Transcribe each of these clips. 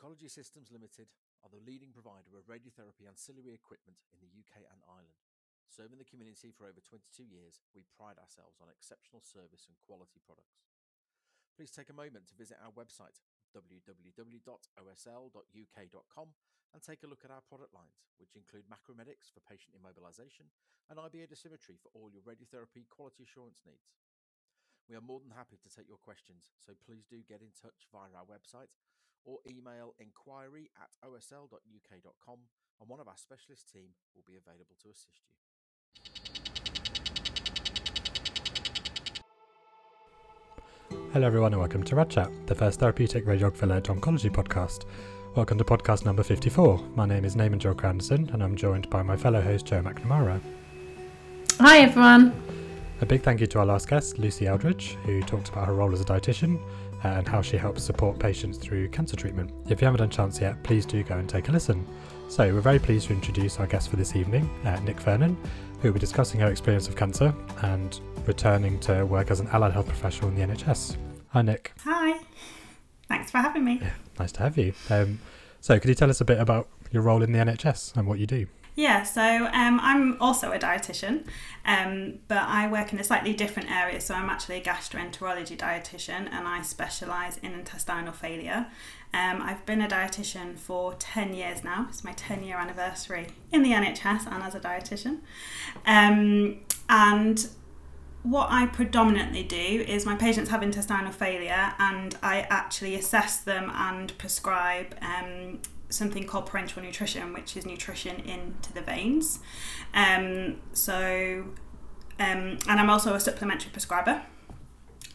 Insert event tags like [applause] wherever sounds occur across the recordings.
Oncology Systems Limited are the leading provider of radiotherapy ancillary equipment in the UK and Ireland. Serving the community for over 22 years, we pride ourselves on exceptional service and quality products. Please take a moment to visit our website www.osl.uk.com and take a look at our product lines, which include Macromedics for patient immobilization and IBA dosimetry for all your radiotherapy quality assurance needs. We are more than happy to take your questions, so please do get in touch via our website or email inquiry at osl.uk.com and one of our specialist team will be available to assist you. Hello, everyone, and welcome to Rad Chat, the first therapeutic radiographer led oncology podcast. Welcome to podcast number 54. My name is Naman Julka-Anderson, and I'm joined by my fellow host, Joe McNamara. Hi, everyone. A big thank you to our last guest, Lucy Eldridge, who talked about her role as a dietitian and how she helps support patients through cancer treatment. If you haven't had a chance yet, please do go and take a listen. So, we're very pleased to introduce our guest for this evening, uh, Nick Fernan, who will be discussing her experience of cancer and returning to work as an allied health professional in the NHS. Hi, Nick. Hi. Thanks for having me. Yeah, nice to have you. Um, so, could you tell us a bit about your role in the NHS and what you do? Yeah, so um, I'm also a dietitian, um, but I work in a slightly different area. So I'm actually a gastroenterology dietitian and I specialise in intestinal failure. Um, I've been a dietitian for 10 years now. It's my 10 year anniversary in the NHS and as a dietitian. Um, and what I predominantly do is my patients have intestinal failure and I actually assess them and prescribe um, something called parenteral nutrition, which is nutrition into the veins. Um, so, um, and I'm also a supplementary prescriber,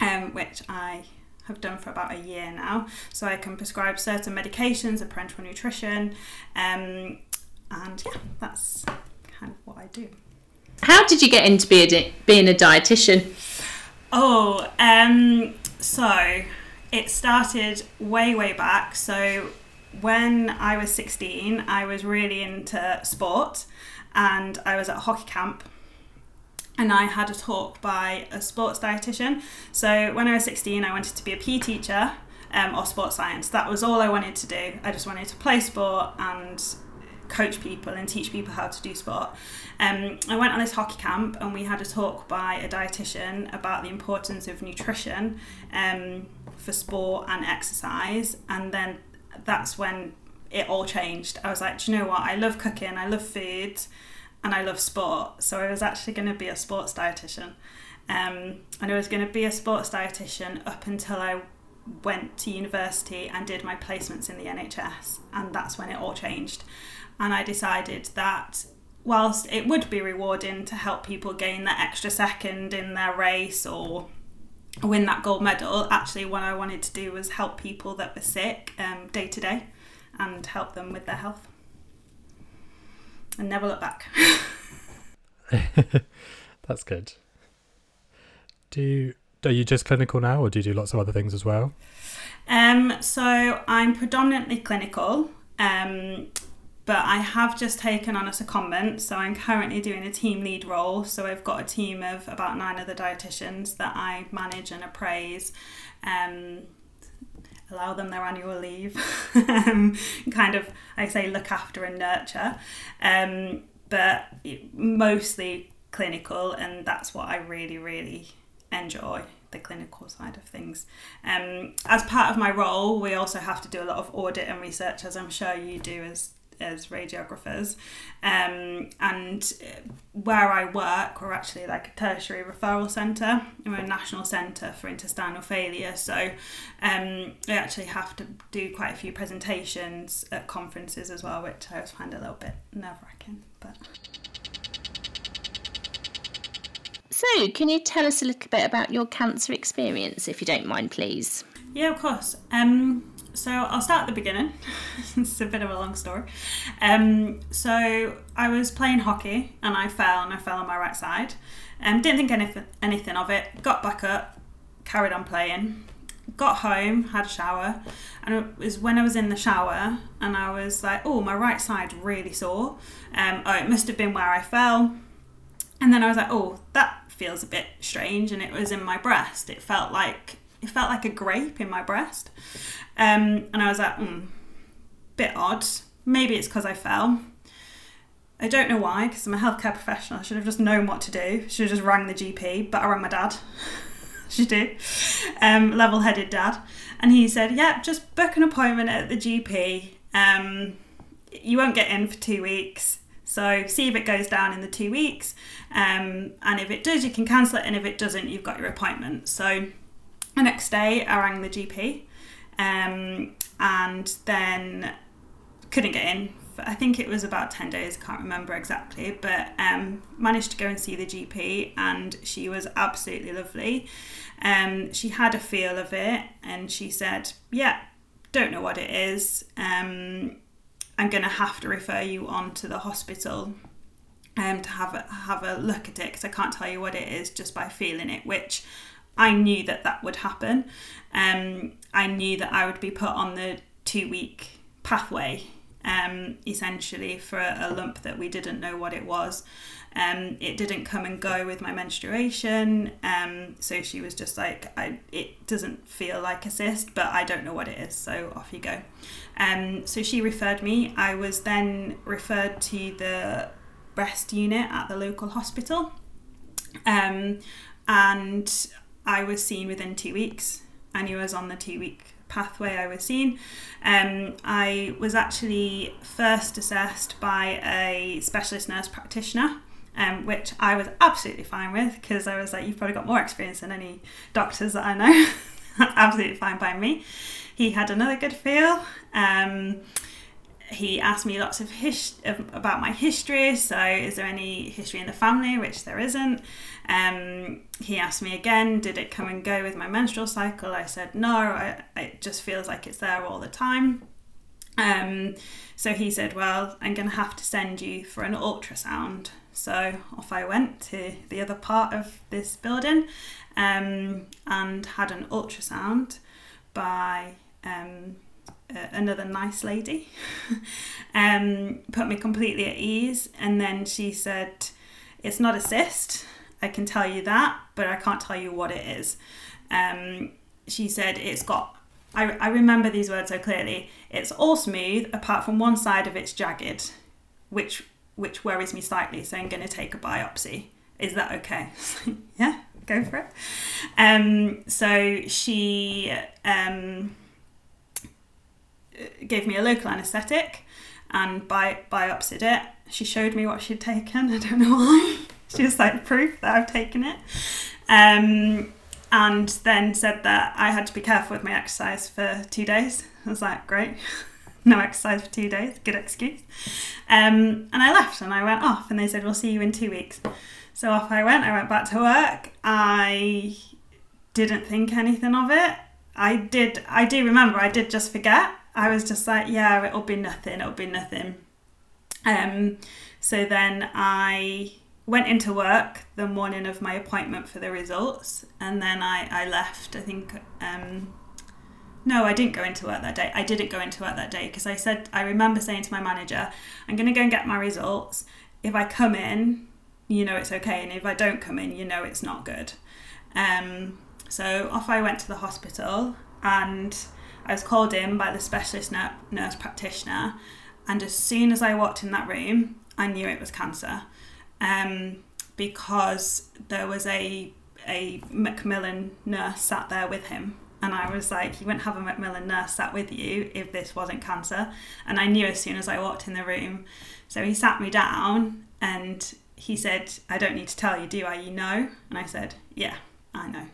um, which I have done for about a year now. So I can prescribe certain medications of parenteral nutrition, um, and yeah, that's kind of what I do. How did you get into being a, being a dietitian? Oh, um, so it started way, way back. So when I was 16, I was really into sport and I was at hockey camp and I had a talk by a sports dietitian. So when I was 16, I wanted to be a PE teacher um, or sports science. That was all I wanted to do. I just wanted to play sport and coach people and teach people how to do sport. Um, I went on this hockey camp and we had a talk by a dietitian about the importance of nutrition um, for sport and exercise. And then that's when it all changed. I was like, do you know what? I love cooking, I love food, and I love sport. So I was actually going to be a sports dietitian. Um, and I was going to be a sports dietitian up until I went to university and did my placements in the NHS. And that's when it all changed. And I decided that whilst it would be rewarding to help people gain that extra second in their race or win that gold medal, actually, what I wanted to do was help people that were sick um, day to day and help them with their health. And never look back. [laughs] That's good. Do are you just clinical now, or do you do lots of other things as well? Um, so I'm predominantly clinical. Um, but I have just taken on a secondment, so I'm currently doing a team lead role. So I've got a team of about nine other dietitians that I manage and appraise, um, allow them their annual leave, [laughs] um, kind of I say look after and nurture, um, but mostly clinical, and that's what I really really enjoy the clinical side of things. Um, as part of my role, we also have to do a lot of audit and research, as I'm sure you do as as radiographers. Um, and where I work, we're actually like a tertiary referral centre. We're a national centre for intestinal failure. So um, I actually have to do quite a few presentations at conferences as well, which I always find a little bit nerve wracking. But so, can you tell us a little bit about your cancer experience, if you don't mind, please? Yeah, of course. Um, so I'll start at the beginning. [laughs] it's a bit of a long story. Um, so I was playing hockey and I fell and I fell on my right side. Um, didn't think anything, anything of it. Got back up, carried on playing. Got home, had a shower, and it was when I was in the shower and I was like, "Oh, my right side really sore." Um, oh, it must have been where I fell. And then I was like, "Oh, that feels a bit strange," and it was in my breast. It felt like it felt like a grape in my breast. Um, and I was like, mm, bit odd. Maybe it's because I fell. I don't know why, because I'm a healthcare professional. I should have just known what to do. Should have just rang the GP, but I rang my dad. [laughs] should do. Um, Level headed dad. And he said, Yep, yeah, just book an appointment at the GP. Um, you won't get in for two weeks. So see if it goes down in the two weeks. Um, and if it does, you can cancel it. And if it doesn't, you've got your appointment. So the next day, I rang the GP um, and then couldn't get in. I think it was about 10 days, can't remember exactly, but um, managed to go and see the GP, and she was absolutely lovely. Um, she had a feel of it, and she said, Yeah, don't know what it is. Um, I'm going to have to refer you on to the hospital um, to have a, have a look at it because I can't tell you what it is just by feeling it, which I knew that that would happen. Um, I knew that I would be put on the two week pathway um, essentially for a, lump that we didn't know what it was. Um, it didn't come and go with my menstruation, um, so she was just like, I, "It doesn't feel like a cyst, but I don't know what it is." So off you go. Um, so she referred me. I was then referred to the breast unit at the local hospital, um, and I was seen within two weeks. And he was on the two week pathway I was seen. Um, I was actually first assessed by a specialist nurse practitioner. Um, which I was absolutely fine with because I was like, you've probably got more experience than any doctors that I know. [laughs] absolutely fine by me. He had another good feel. Um, he asked me lots of his- about my history. So, is there any history in the family? Which there isn't. Um, he asked me again, did it come and go with my menstrual cycle? I said no. I, it just feels like it's there all the time. Um, so he said, well, I'm going to have to send you for an ultrasound. So off I went to the other part of this building um, and had an ultrasound by um, another nice lady, [laughs] um, put me completely at ease. And then she said, It's not a cyst, I can tell you that, but I can't tell you what it is. Um, she said, It's got, I, I remember these words so clearly, it's all smooth apart from one side of it's jagged, which which worries me slightly. So I'm going to take a biopsy. Is that okay? [laughs] yeah, go for it. Um, so she um, gave me a local anaesthetic and bi- biopsied it. She showed me what she'd taken. [laughs] I don't know why. [laughs] she was like proof that I've taken it. Um, and then said that I had to be careful with my exercise for two days. I was like, great. [laughs] no exercise for two days. Good excuse. Um, and I left and I went off and they said, we'll see you in two weeks. So off I went. I went back to work. I didn't think anything of it. I did. I do remember. I did just forget. I was just like, yeah, it'll be nothing, it'll be nothing. Um, so then I went into work the morning of my appointment for the results, and then I, I left. I think, um, no, I didn't go into work that day. I didn't go into work that day because I said, I remember saying to my manager, I'm going to go and get my results. If I come in, you know it's okay, and if I don't come in, you know it's not good. Um, so off I went to the hospital, and I was called in by the specialist nurse practitioner, and as soon as I walked in that room, I knew it was cancer, um, because there was a a Macmillan nurse sat there with him, and I was like, you wouldn't have a Macmillan nurse sat with you if this wasn't cancer, and I knew as soon as I walked in the room. So he sat me down and he said, I don't need to tell you, do I? You know? And I said, Yeah, I know.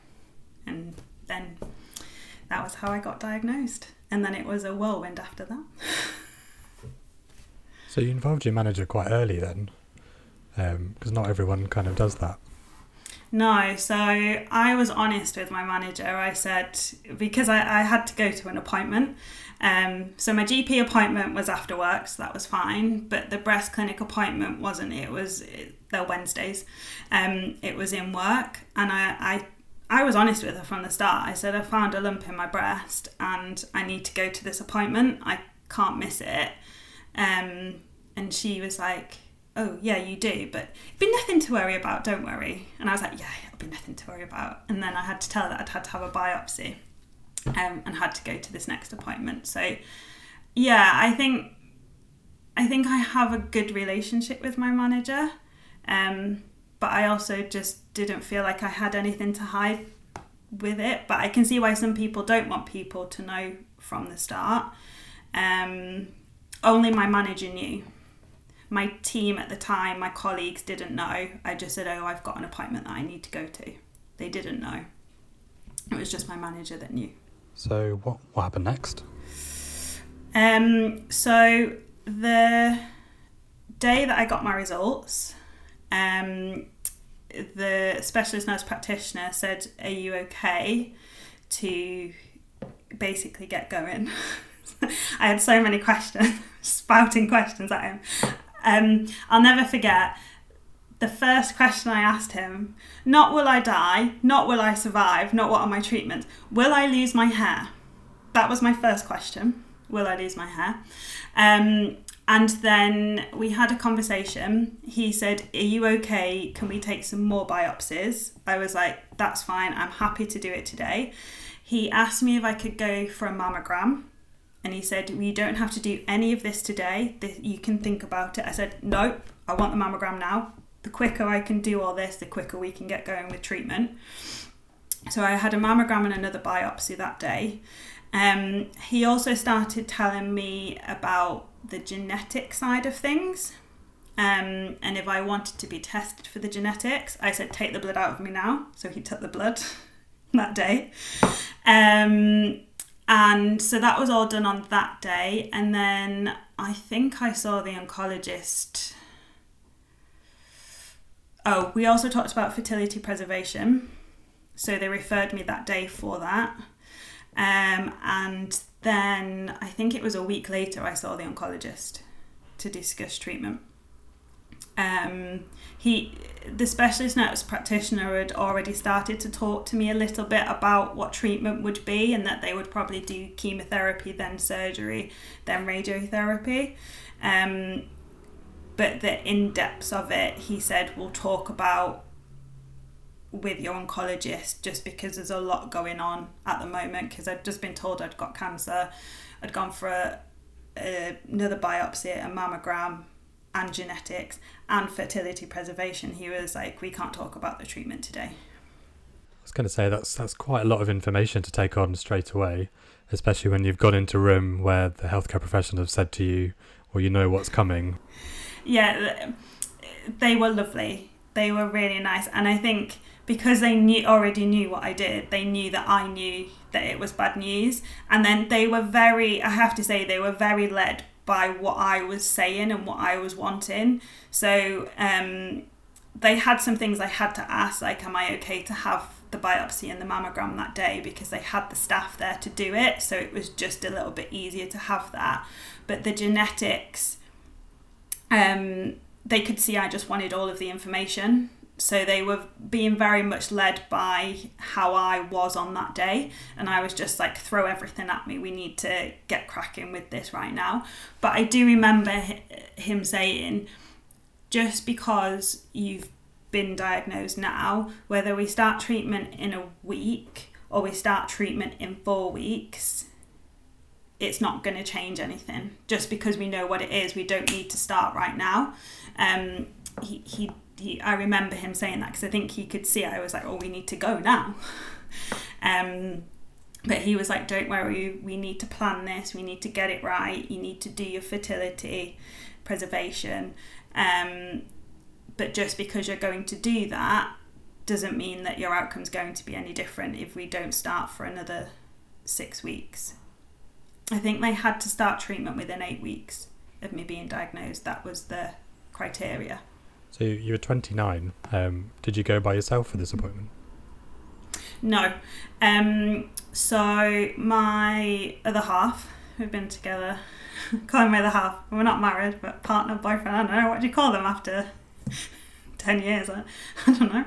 And then that was how I got diagnosed. And then it was a whirlwind after that. so you involved your manager quite early then? Because um, not everyone kind of does that. No, so I was honest with my manager. I said, because I, I had to go to an appointment. Um, so my GP appointment was after work, so that was fine. But the breast clinic appointment wasn't. It was, they're Wednesdays. Um, it was in work. And I, I I was honest with her from the start. I said, I found a lump in my breast and I need to go to this appointment. I can't miss it. Um, and she was like, Oh, yeah, you do, but it'd be nothing to worry about, don't worry. And I was like, Yeah, it'll be nothing to worry about. And then I had to tell her that I'd had to have a biopsy um, and had to go to this next appointment. So yeah, I think I think I have a good relationship with my manager, um, but I also just didn't feel like I had anything to hide with it. But I can see why some people don't want people to know from the start. Um, only my manager knew. My team at the time, my colleagues didn't know. I just said, "Oh, I've got an appointment that I need to go to." They didn't know. It was just my manager that knew. So what what happened next? Um, so the day that I got my results, um, the specialist nurse practitioner said, "Are you okay to basically get going?" [laughs] I had so many questions, [laughs] spouting questions at him. Um, I'll never forget the first question I asked him. Not will I die, not will I survive, not what are my treatments. Will I lose my hair? That was my first question. Will I lose my hair? Um, and then we had a conversation. He said, Are you okay? Can we take some more biopsies? I was like, That's fine. I'm happy to do it today. He asked me if I could go for a mammogram. And he said, We don't have to do any of this today. You can think about it. I said, Nope, I want the mammogram now. The quicker I can do all this, the quicker we can get going with treatment. So I had a mammogram and another biopsy that day. Um, he also started telling me about the genetic side of things. Um, and if I wanted to be tested for the genetics, I said, take the blood out of me now. So he took the blood [laughs] that day. Um, and so that was all done on that day. And then I think I saw the oncologist. Oh, we also talked about fertility preservation. So they referred me that day for that. Um, and then I think it was a week later I saw the oncologist to discuss treatment. Um, he, the specialist nurse practitioner, had already started to talk to me a little bit about what treatment would be, and that they would probably do chemotherapy, then surgery, then radiotherapy. Um, but the in depths of it, he said, we'll talk about with your oncologist just because there's a lot going on at the moment because I'd just been told I'd got cancer. I'd gone for a, a, another biopsy, a mammogram, and genetics and fertility preservation. He was like, "We can't talk about the treatment today." I was going to say that's that's quite a lot of information to take on straight away, especially when you've gone into a room where the healthcare professionals have said to you, "Well, you know what's coming." Yeah, they were lovely. They were really nice, and I think because they knew already knew what I did, they knew that I knew that it was bad news. And then they were very I have to say they were very led by what I was saying and what I was wanting. So um, they had some things I had to ask, like, am I okay to have the biopsy and the mammogram that day because they had the staff there to do it. So it was just a little bit easier to have that. But the genetics, um, they could see I just wanted all of the information. So they were being very much led by how I was on that day. And I was just like, throw everything at me. We need to get cracking with this right now. But I do remember him saying, just because you've been diagnosed now, whether we start treatment in a week or we start treatment in four weeks, it's not going to change anything. Just because we know what it is, we don't need to start right now. Um, he, he he, I remember him saying that because I think he could see I was like, oh, we need to go now. [laughs] um, but he was like, don't worry, we need to plan this, we need to get it right, you need to do your fertility preservation. Um, but just because you're going to do that doesn't mean that your outcome's going to be any different if we don't start for another six weeks. I think they had to start treatment within eight weeks of me being diagnosed. That was the criteria. So you were 29. Um, did you go by yourself for this appointment? No. Um, so my other half, we've been together, [laughs] call my other half. We're not married, but partner, boyfriend. I don't know what do you call them after [laughs] ten years. I, [laughs] I don't know.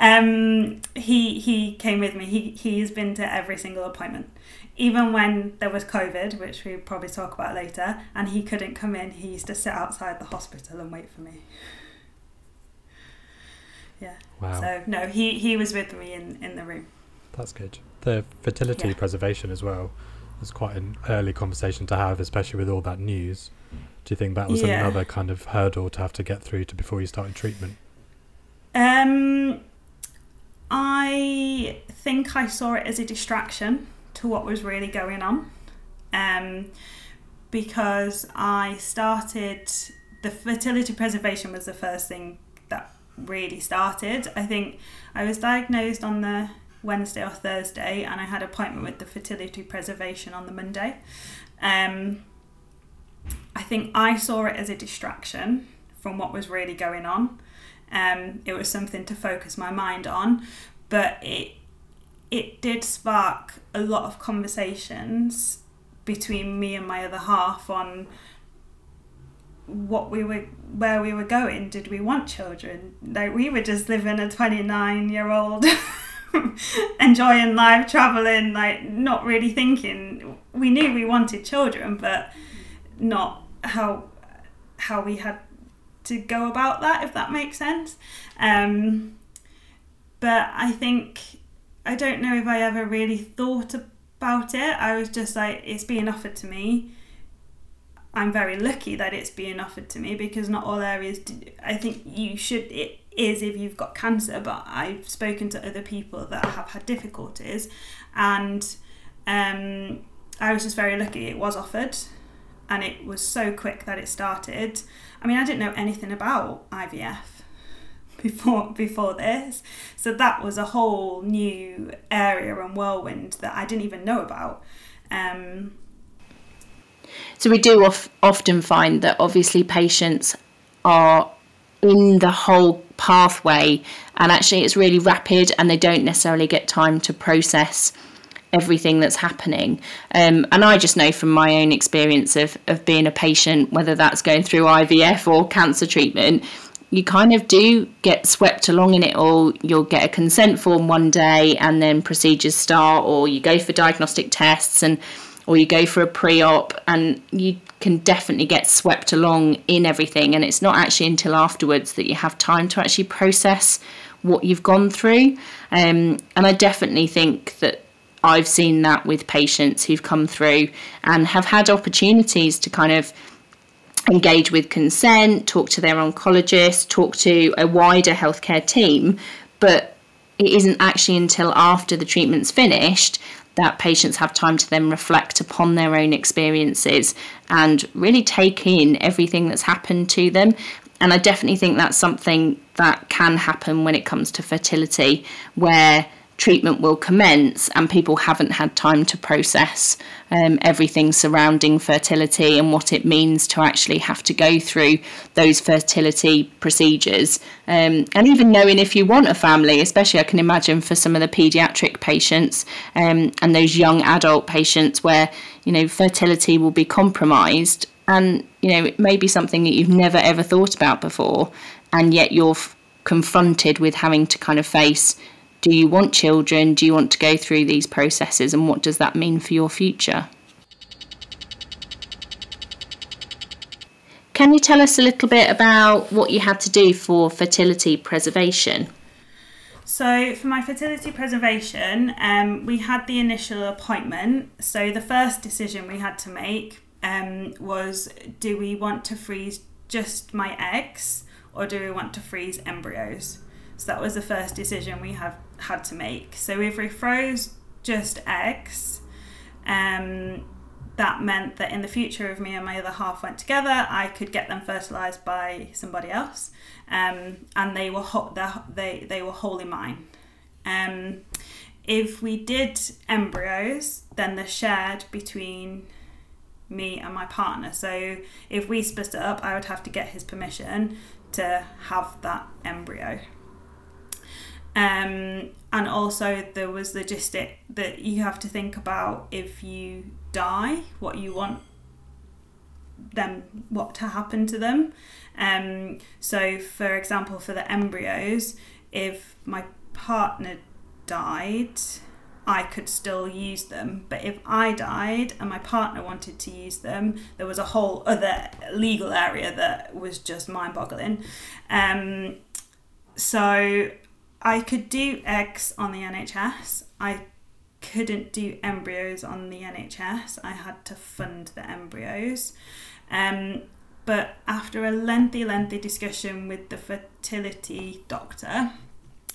Um, he he came with me. He he's been to every single appointment, even when there was COVID, which we'll probably talk about later, and he couldn't come in. He used to sit outside the hospital and wait for me. Yeah. Wow. So no, he he was with me in in the room. That's good. The fertility yeah. preservation as well. was quite an early conversation to have, especially with all that news. Do you think that was Yeah. another kind of hurdle to have to get through to before you started treatment? Um, I think I saw it as a distraction to what was really going on. Um, because I started the fertility preservation was the first thing really started. I think I was diagnosed on the Wednesday or Thursday, and I had appointment with the fertility preservation on the Monday. Um, I think I saw it as a distraction from what was really going on. Um, it was something to focus my mind on, but it it did spark a lot of conversations between me and my other half on what we were where we were going did we want children? Like we were just living a 29 year old [laughs] enjoying life traveling like not really thinking. We knew we wanted children but not how how we had to go about that if that makes sense. Um but i think i don't know if i ever really thought about it. I was just like it's being offered to me i'm very lucky that it's being offered to me because not all areas do, i think you should it is if you've got cancer but i've spoken to other people that have had difficulties and um i was just very lucky it was offered and it was so quick that it started. I mean, I didn't know anything about IVF [laughs] before before this, so that was a whole new area and whirlwind that I didn't even know about. Um, So we do of, often find that obviously patients are in the whole pathway and actually it's really rapid and they don't necessarily get time to process everything that's happening. Um, and I just know from my own experience of, of being a patient, whether that's going through IVF or cancer treatment, you kind of do get swept along in it all. You'll get a consent form one day and then procedures start, or you go for diagnostic tests and or you go for a pre-op and you can definitely get swept along in everything. And it's not actually until afterwards that you have time to actually process what you've gone through. Um, and i definitely think that i've seen that with patients who've come through and have had opportunities to kind of engage with consent, talk to their oncologist, talk to a wider healthcare team, but it isn't actually until after the treatment's finished that patients have time to then reflect upon their own experiences and really take in everything that's happened to them. And I definitely think that's something that can happen when it comes to fertility, where treatment will commence and people haven't had time to process um, everything surrounding fertility and what it means to actually have to go through those fertility procedures. Um, and even knowing if you want a family, especially I can imagine for some of the paediatric patients um, and those young adult patients where, you know, fertility will be compromised and, you know, it may be something that you've never ever thought about before and yet you're f- confronted with having to kind of face do you want children? Do you want to go through these processes? And what does that mean for your future? Can you tell us a little bit about what you had to do for fertility preservation? So, for my fertility preservation, um, we had the initial appointment. So, the first decision we had to make um, was do we want to freeze just my eggs or do we want to freeze embryos? So, that was the first decision we have had to make. So, if we froze just eggs, um, that meant that in the future, if me and my other half went together, I could get them fertilized by somebody else, um, and they were ho- they they were wholly mine. Um, if we did embryos, then they're shared between me and my partner. So if we split it up, I would have to get his permission to have that embryo. Um, and also there was logistic that you have to think about if you die, what you want them, what to happen to them. Um, so for example, for the embryos, if my partner died, I could still use them. But if I died and my partner wanted to use them, there was a whole other legal area that was just mind boggling. Um, so I could do eggs on the NHS. I couldn't do embryos on the NHS. I had to fund the embryos. Um, but after a lengthy, lengthy discussion with the fertility doctor,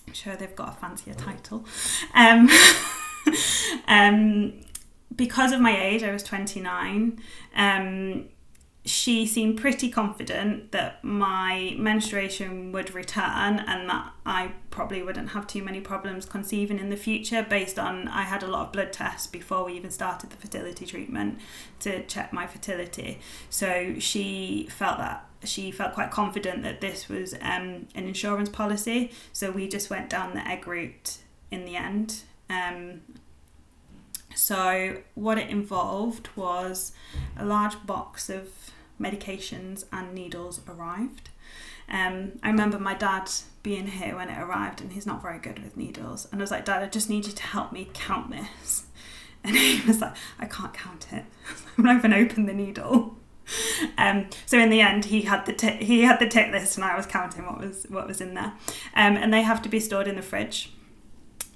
I'm sure they've got a fancier title, um, [laughs] um, because of my age, I was 29, um, she seemed pretty confident that my menstruation would return and that I probably wouldn't have too many problems conceiving in the future based on I had a lot of blood tests before we even started the fertility treatment to check my fertility. So she felt that she felt quite confident that this was um, an insurance policy. So we just went down the egg route in the end. Um, so what it involved was a large box of medications and needles arrived. Um, I remember my dad being here when it arrived, and he's not very good with needles. And I was like, Dad, I just need you to help me count this. [laughs] And he was like, I can't count it. [laughs] I'm not even open the needle. [laughs] Um, so in the end, he had the t- he had the tick list, and I was counting what was what was in there. Um, and they have to be stored in the fridge.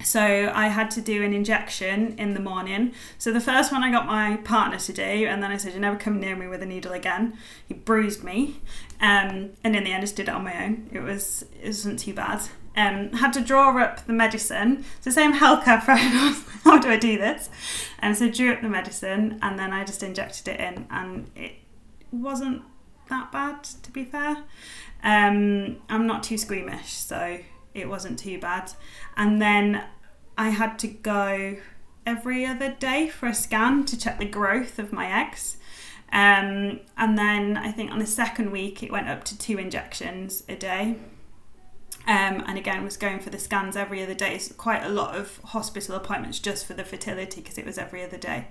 So I had to do an injection in the morning. So the first one I got my partner to do, and then I said, "You never come near me with a needle again." He bruised me, um, and in the end, I just did it on my own. It was it wasn't too bad. Um, had to draw up the medicine. So same [laughs] healthcare friend. How do I do this? And so drew up the medicine, and then I just injected it in, and it wasn't that bad to be fair. Um, I'm not too squeamish, so it wasn't too bad. And then I had to go every other day for a scan to check the growth of my eggs. Um, and then I think on the second week it went up to two injections a day. Um, and again was going for the scans every other day. So quite a lot of hospital appointments just for the fertility because it was every other day.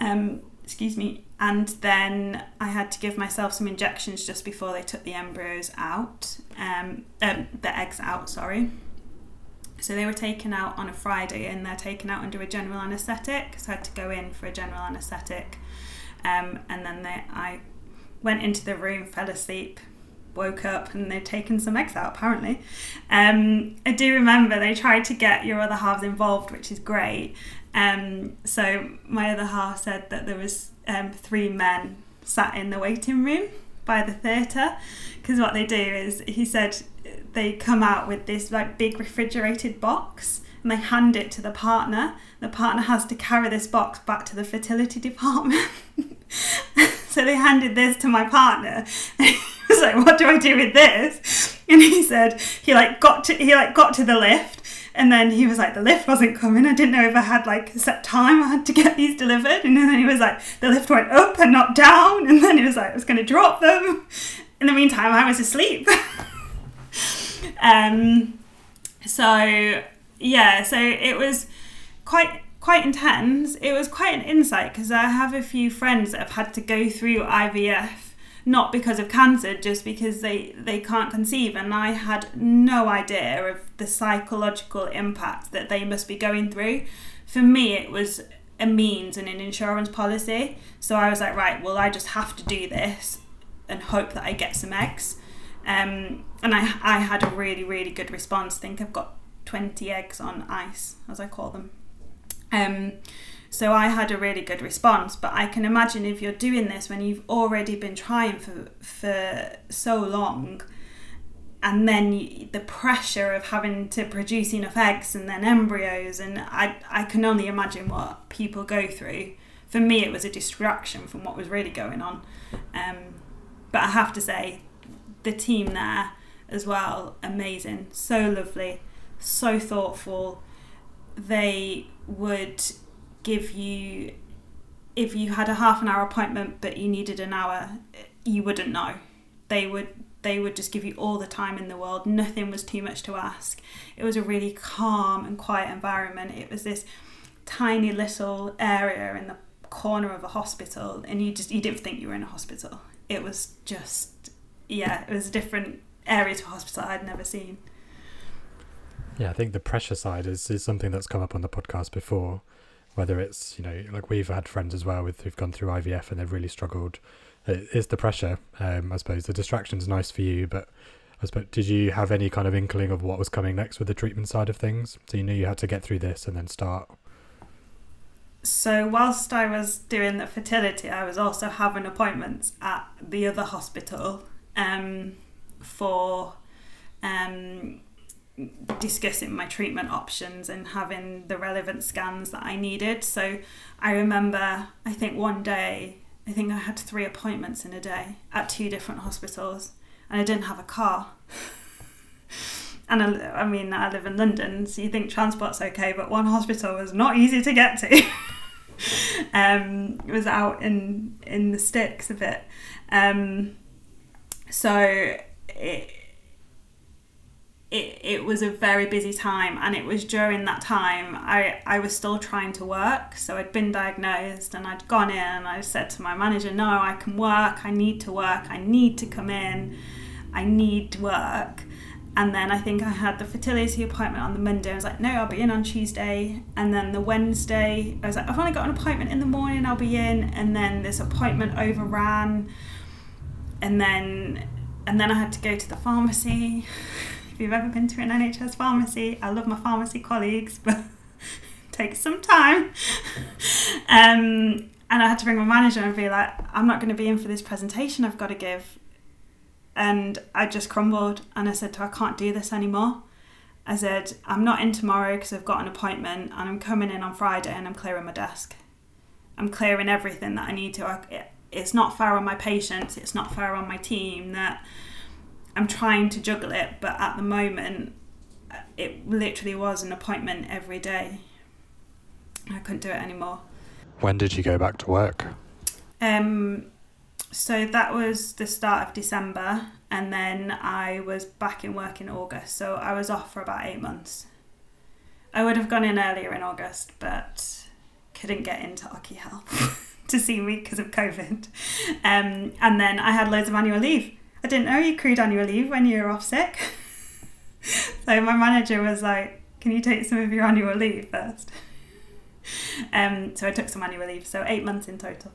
Um, excuse me. And then I had to give myself some injections just before they took the embryos out, um, um, the eggs out. Sorry. So they were taken out on a Friday and they're taken out under a general anaesthetic. So I had to go in for a general anaesthetic. Um, and then they, I went into the room, fell asleep, woke up, and they'd taken some eggs out apparently. Um, I do remember they tried to get your other halves involved, which is great. Um, so my other half said that there was um, three men sat in the waiting room by the theatre because what they do is he said they come out with this like big refrigerated box and they hand it to the partner. The partner has to carry this box back to the fertility [laughs] department. [laughs] so they handed this to my partner. And [laughs] he was like, "What do I do with this?" And he said he like got to he like got to the lift and then he was like, the lift wasn't coming. I didn't know if I had like set time I had to get these delivered. And then he was like, the lift went up and not down. And then he was like, I was going to drop them. In the meantime, I was asleep. [laughs] um, so yeah, so it was quite quite intense. It was quite an insight because I have a few friends that have had to go through IVF not because of cancer, just because they, they can't conceive. And I had no idea of the psychological impact that they must be going through. For me, it was a means and an insurance policy. So I was like, right, well, I just have to do this and hope that I get some eggs. Um, and I, I had a really, really good response. I think I've got 20 eggs on ice, as I call them. Um, so I had a really good response. But I can imagine if you're doing this when you've already been trying for for so long, and then you, the pressure of having to produce enough eggs and then embryos, and I I can only imagine what people go through. For me, it was a distraction from what was really going on. Um, but I have to say, the team there as well, amazing, so lovely, so thoughtful. They would give you if you had a half an hour appointment but you needed an hour you wouldn't know. They would they would just give you all the time in the world. Nothing was too much to ask. It was a really calm and quiet environment. It was this tiny little area in the corner of a hospital and you just you didn't think you were in a hospital. It was just yeah it was a different area to a hospital i'd never seen. Yeah i think the pressure side is, is something that's come up on the podcast before whether it's you know like we've had friends as well with who've gone through IVF and they've really struggled. Is the pressure. Um, I suppose the distraction's nice for you, but I suppose did you have any kind of inkling of what was coming next with the treatment side of things? So you knew you had to get through this and then start. so whilst I was doing the fertility, I was also having appointments at the other hospital um, for um, discussing my treatment options and having the relevant scans that I needed. So I remember, I think one day, I think I had three appointments in a day at two different hospitals, and I didn't have a car. [laughs] and I, I mean, I live in London, so you think transport's okay, but one hospital was not easy to get to. [laughs] um, it was out in in the sticks a bit. Um, so it, it, it was a very busy time and it was during that time I, I was still trying to work. So I'd been diagnosed and I'd gone in and I said to my manager no I can work. I need to work. I need to come in. I need work. And then I think I had the fertility appointment on the Monday. I was like no I'll be in on Tuesday. And then the Wednesday I was like I've only got an appointment in the morning. I'll be in. And then this appointment overran. And then and then I had to go to the pharmacy [laughs] if you've ever been to an NHS pharmacy, I love my pharmacy colleagues, [laughs] but it takes some time. um, and I had to bring my manager and be like, I'm not going to be in for this presentation I've got to give. And I just crumbled and I said to her, I can't do this anymore. I said, I'm not in tomorrow because I've got an appointment and I'm coming in on Friday and I'm clearing my desk. I'm clearing everything that I need to. I, it's not fair on my patients, it's not fair on my team that I'm trying to juggle it, but at the moment, it literally was an appointment every day. I couldn't do it anymore. When did you go back to work? Um, so that was the start of December, and then I was back in work in August. So I was off for about eight months. I would have gone in earlier in August, but couldn't get into Occy Health [laughs] to see me because of COVID. Um, and then I had loads of annual leave. I didn't know you accrued annual leave when you were off sick. [laughs] so my manager was like, Can you take some of your annual leave first? [laughs] Um, so I took some annual leave, so eight months in total.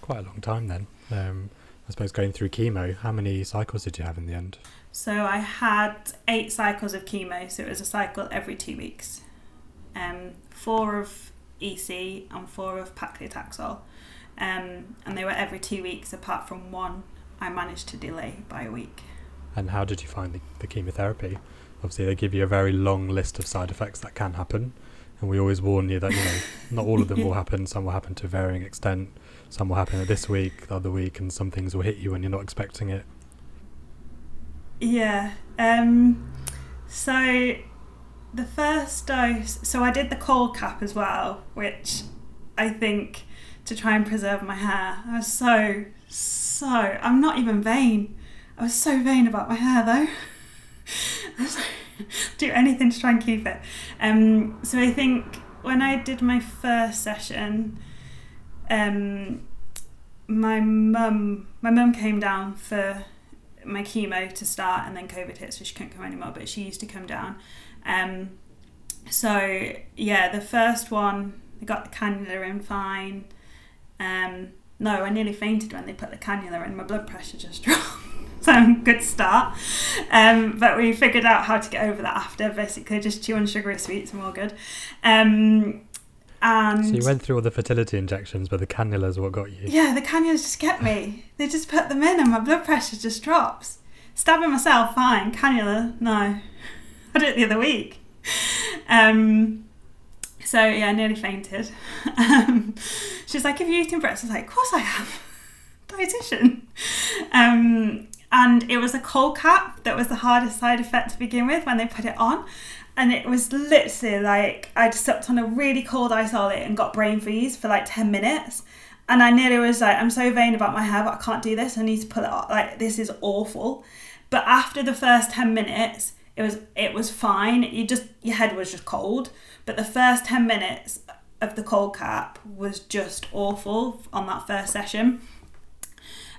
Quite a long time then. Um, I suppose going through chemo, how many cycles did you have in the end? So I had eight cycles of chemo, so it was a cycle every two weeks. Um, four of EC and four of paclitaxel. Um, and they were every two weeks apart from one I managed to delay by a week. And how did you find the, the chemotherapy? Obviously, they give you a very long list of side effects that can happen, and we always warn you that you know not all of them will [laughs] happen. Some will happen to varying extent. Some will happen this week, the other week, and some things will hit you when you're not expecting it. Yeah. Um, so the first dose. So I did the cold cap as well, which I think to try and preserve my hair. I was so so I'm not even vain. I was so vain about my hair though. [laughs] Do anything to try and keep it. Um, so I think when I did my first session, um, my mum my mum came down for my chemo to start and then COVID hit so she couldn't come anymore but she used to come down um, so yeah the first one I got the cannula in fine um, no, I nearly fainted when they put the cannula in. My blood pressure just [laughs] dropped. so good start. Um, but we figured out how to get over that after. Basically, just chew on sugary sweets and we're all good. Um, and so you went through all the fertility injections, but the cannulas what got you. Yeah, the cannulas just get me. They just put them in, and my blood pressure just drops. Stabbing myself, fine. Cannula, no. [laughs] I did it the other week. Um, so yeah, I nearly fainted. [laughs] Um, she's like, "Have you eaten breakfast?" I was like, "Of course I have." [laughs] Dietitian. Um, and it was a cold cap that was the hardest side effect to begin with when they put it on. And it was literally like I'd slept on a really cold solid and got brain freeze for like 10 minutes. And I nearly was like, I'm so vain about my hair, but I can't do this. I need to pull it off. Like, this is awful. But after the first 10 minutes, it was it was fine. You just your head was just cold. But the first 10 minutes of the cold cap was just awful on that first session.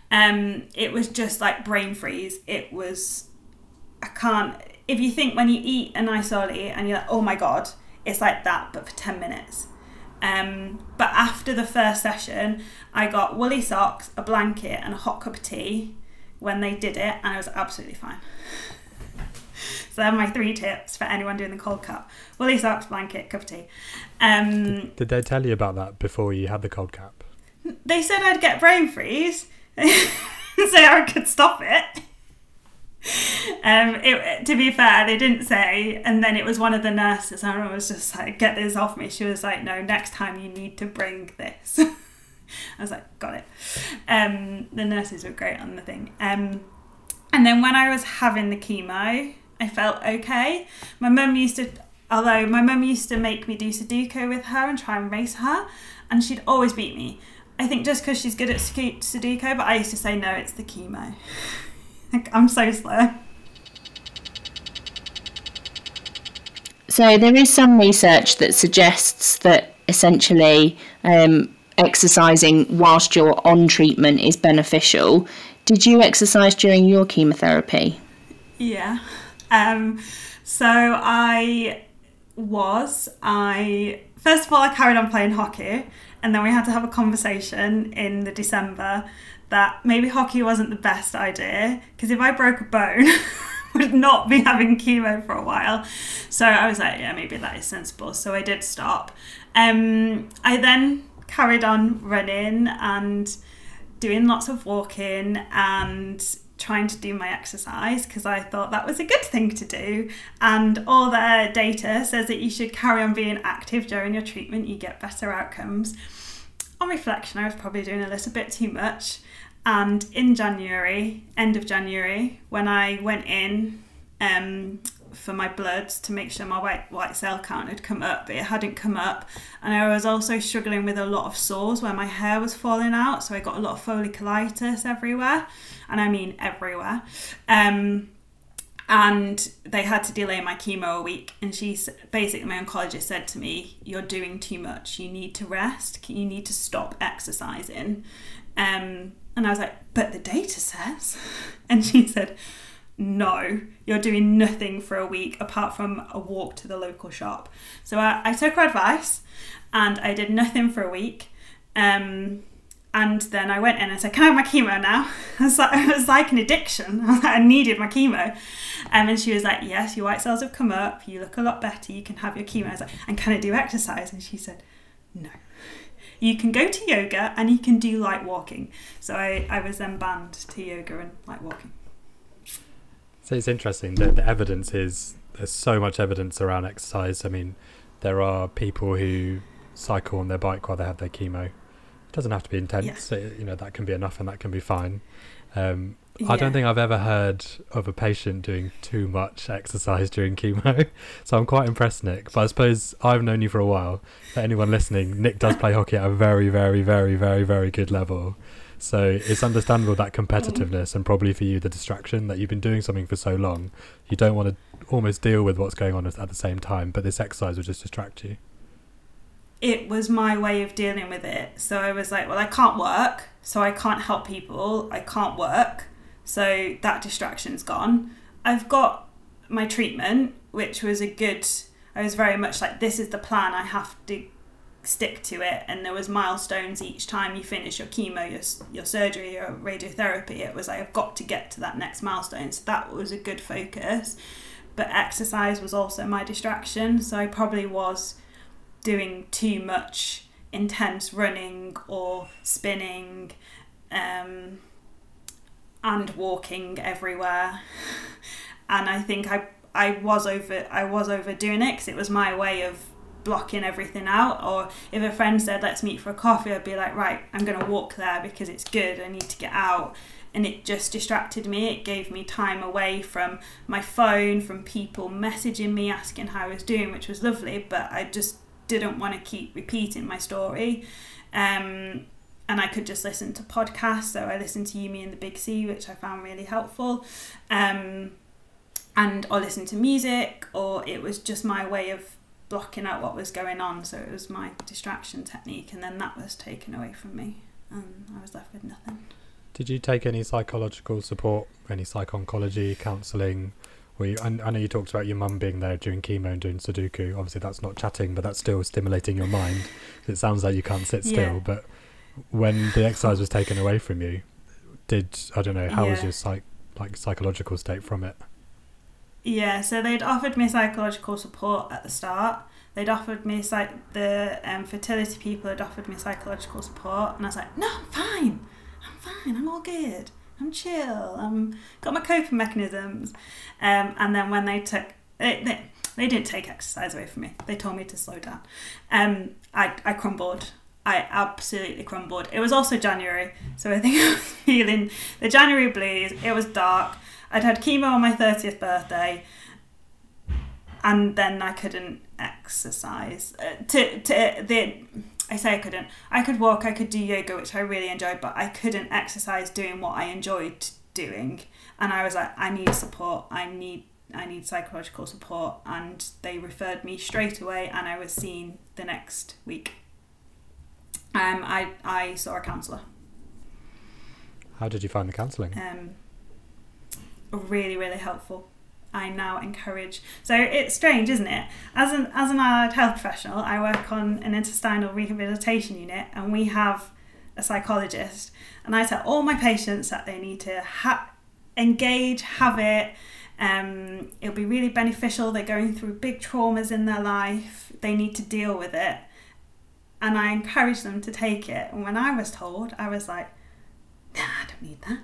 Um, it was just like brain freeze. It was, I can't, if you think when you eat an isoli and you're like, oh my God, it's like that, but for 10 minutes. Um, but after the first session, I got woolly socks, a blanket, and a hot cup of tea when they did it, and I was absolutely fine. [laughs] [laughs] so they're my three tips for anyone doing the cold cap. Woolly socks, blanket, cup of tea. Um, Did they tell you about that before you had the cold cap? they said I'd get brain freeze, [laughs] so I could stop it. Um, it, to be fair, they didn't say, and then it was one of the nurses. and I was just like, "Get this off me." She was like, "No, next time you need to bring this." [laughs] I was like, "Got it." Um, the nurses were great on the thing. Um, and then when I was having the chemo, I felt okay. My mum used to, although my mum used to make me do Sudoku with her and try and race her, and she'd always beat me. I think just because she's good at Sudoku, but I used to say, no, it's the chemo. [laughs] I'm so slow. So there is some research that suggests that essentially um, exercising whilst you're on treatment is beneficial. Did you exercise during your chemotherapy? Yeah. Um, so I was. I first of all I carried on playing hockey, and then we had to have a conversation in the December that maybe hockey wasn't the best idea because if I broke a bone. [laughs] would not be having chemo for a while. So I was like, yeah, maybe that is sensible. So I did stop. Um, I then carried on running and doing lots of walking and trying to do my exercise because I thought that was a good thing to do. And all the data says that you should carry on being active during your treatment, you get better outcomes. On reflection, I was probably doing a little bit too much. And in January, end of January, when I went in um, for my bloods to make sure my white white cell count had come up, it hadn't come up. And I was also struggling with a lot of sores where my hair was falling out, so I got a lot of folliculitis everywhere, and I mean everywhere. Um, and they had to delay my chemo a week. And she basically, my oncologist said to me, "You're doing too much. You need to rest. You need to stop exercising." Um, and I was like, but the data says. [laughs] And she said, no, you're doing nothing for a week apart from a walk to the local shop. So I, I took her advice and I did nothing for a week. Um, and then I went in and said, Can I have my chemo now? [laughs] I was like, it was like an addiction. [laughs] I, I needed my chemo. Um, and she was like, Yes, your white cells have come up. You look a lot better. You can have your chemo. I was like, And can I do exercise? And she said, No [laughs] you can go to yoga and you can do light walking. So I, I was then banned to yoga and light walking. So it's interesting that the evidence is there's so much evidence around exercise. I mean, there are people who cycle on their bike while they have their chemo. It doesn't have to be intense. Yeah. It, you know, that can be enough and that can be fine. Um, yeah. I don't think I've ever heard of a patient doing too much exercise during chemo, [laughs] so I'm quite impressed, Nick. But I suppose I've known you for a while. For anyone listening, Nick does play hockey at a very, very, very, very, very good level. So it's understandable that competitiveness and probably for you the distraction that you've been doing something for so long, you don't want to almost deal with what's going on at the same time. But this exercise will just distract you. It was my way of dealing with it. So I was like, well, I can't work, so I can't help people. I can't work so that distraction's gone. I've got my treatment, which was a good. I was very much like, this is the plan. I have to stick to it. And there was milestones each time you finish your chemo, your your surgery, your radiotherapy. It was like I've got to get to that next milestone. So that was a good focus. But exercise was also my distraction. So I probably was doing too much intense running or spinning. Um, and walking everywhere. [laughs] And I think I I was over I was overdoing it because it was my way of blocking everything out. Or if a friend said let's meet for a coffee, I'd be like right, I'm gonna walk there because it's good. I need to get out. And it just distracted me. It gave me time away from my phone, from people messaging me asking how I was doing, which was lovely. But I just didn't want to keep repeating my story. Um, and I could just listen to podcasts. So I listened to You, Me and the Big C, which I found really helpful. Um, and or listen to music, or it was just my way of blocking out what was going on. So it was my distraction technique, and then that was taken away from me, and I was left with nothing. Did you take any psychological support, any psych oncology counselling? We, I, I know you talked about your mum being there during chemo and doing Sudoku. Obviously, that's not chatting, but that's still stimulating your mind. [laughs] It sounds like you can't sit still. Yeah. But when the exercise was taken away from you, did I don't know how yeah. was your psych like psychological state from it? Yeah, so they'd offered me psychological support at the start. They'd offered me psych- the um, fertility people had offered me psychological support, and I was like, no, I'm fine. I'm fine. I'm all good. I'm chill. I'm got my coping mechanisms. Um, and then when they took they, they, they didn't take exercise away from me. They told me to slow down. Um, I I crumbled. I absolutely crumbled. It was also January, so I think [laughs] I was feeling the January blues. It was dark. I'd had chemo on my 30th birthday, and then I couldn't exercise. Uh, to, to the, I say I couldn't. I could walk, I could do yoga, which I really enjoyed, but I couldn't exercise doing what I enjoyed doing. And I was like, I need support. I need I need psychological support, and they referred me straight away, and I was seen the next week. Um, I I saw a counsellor. How did you find the counselling? Um, really really helpful. I now encourage. So it's strange, isn't it? As an as an allied health professional, I work on an intestinal rehabilitation unit, and we have a psychologist. And I tell all my patients that they need to ha- engage, have it. Um, it'll be really beneficial. They're going through big traumas in their life. They need to deal with it, and I encourage them to take it. And when I was told, I was like, nah, I don't need that.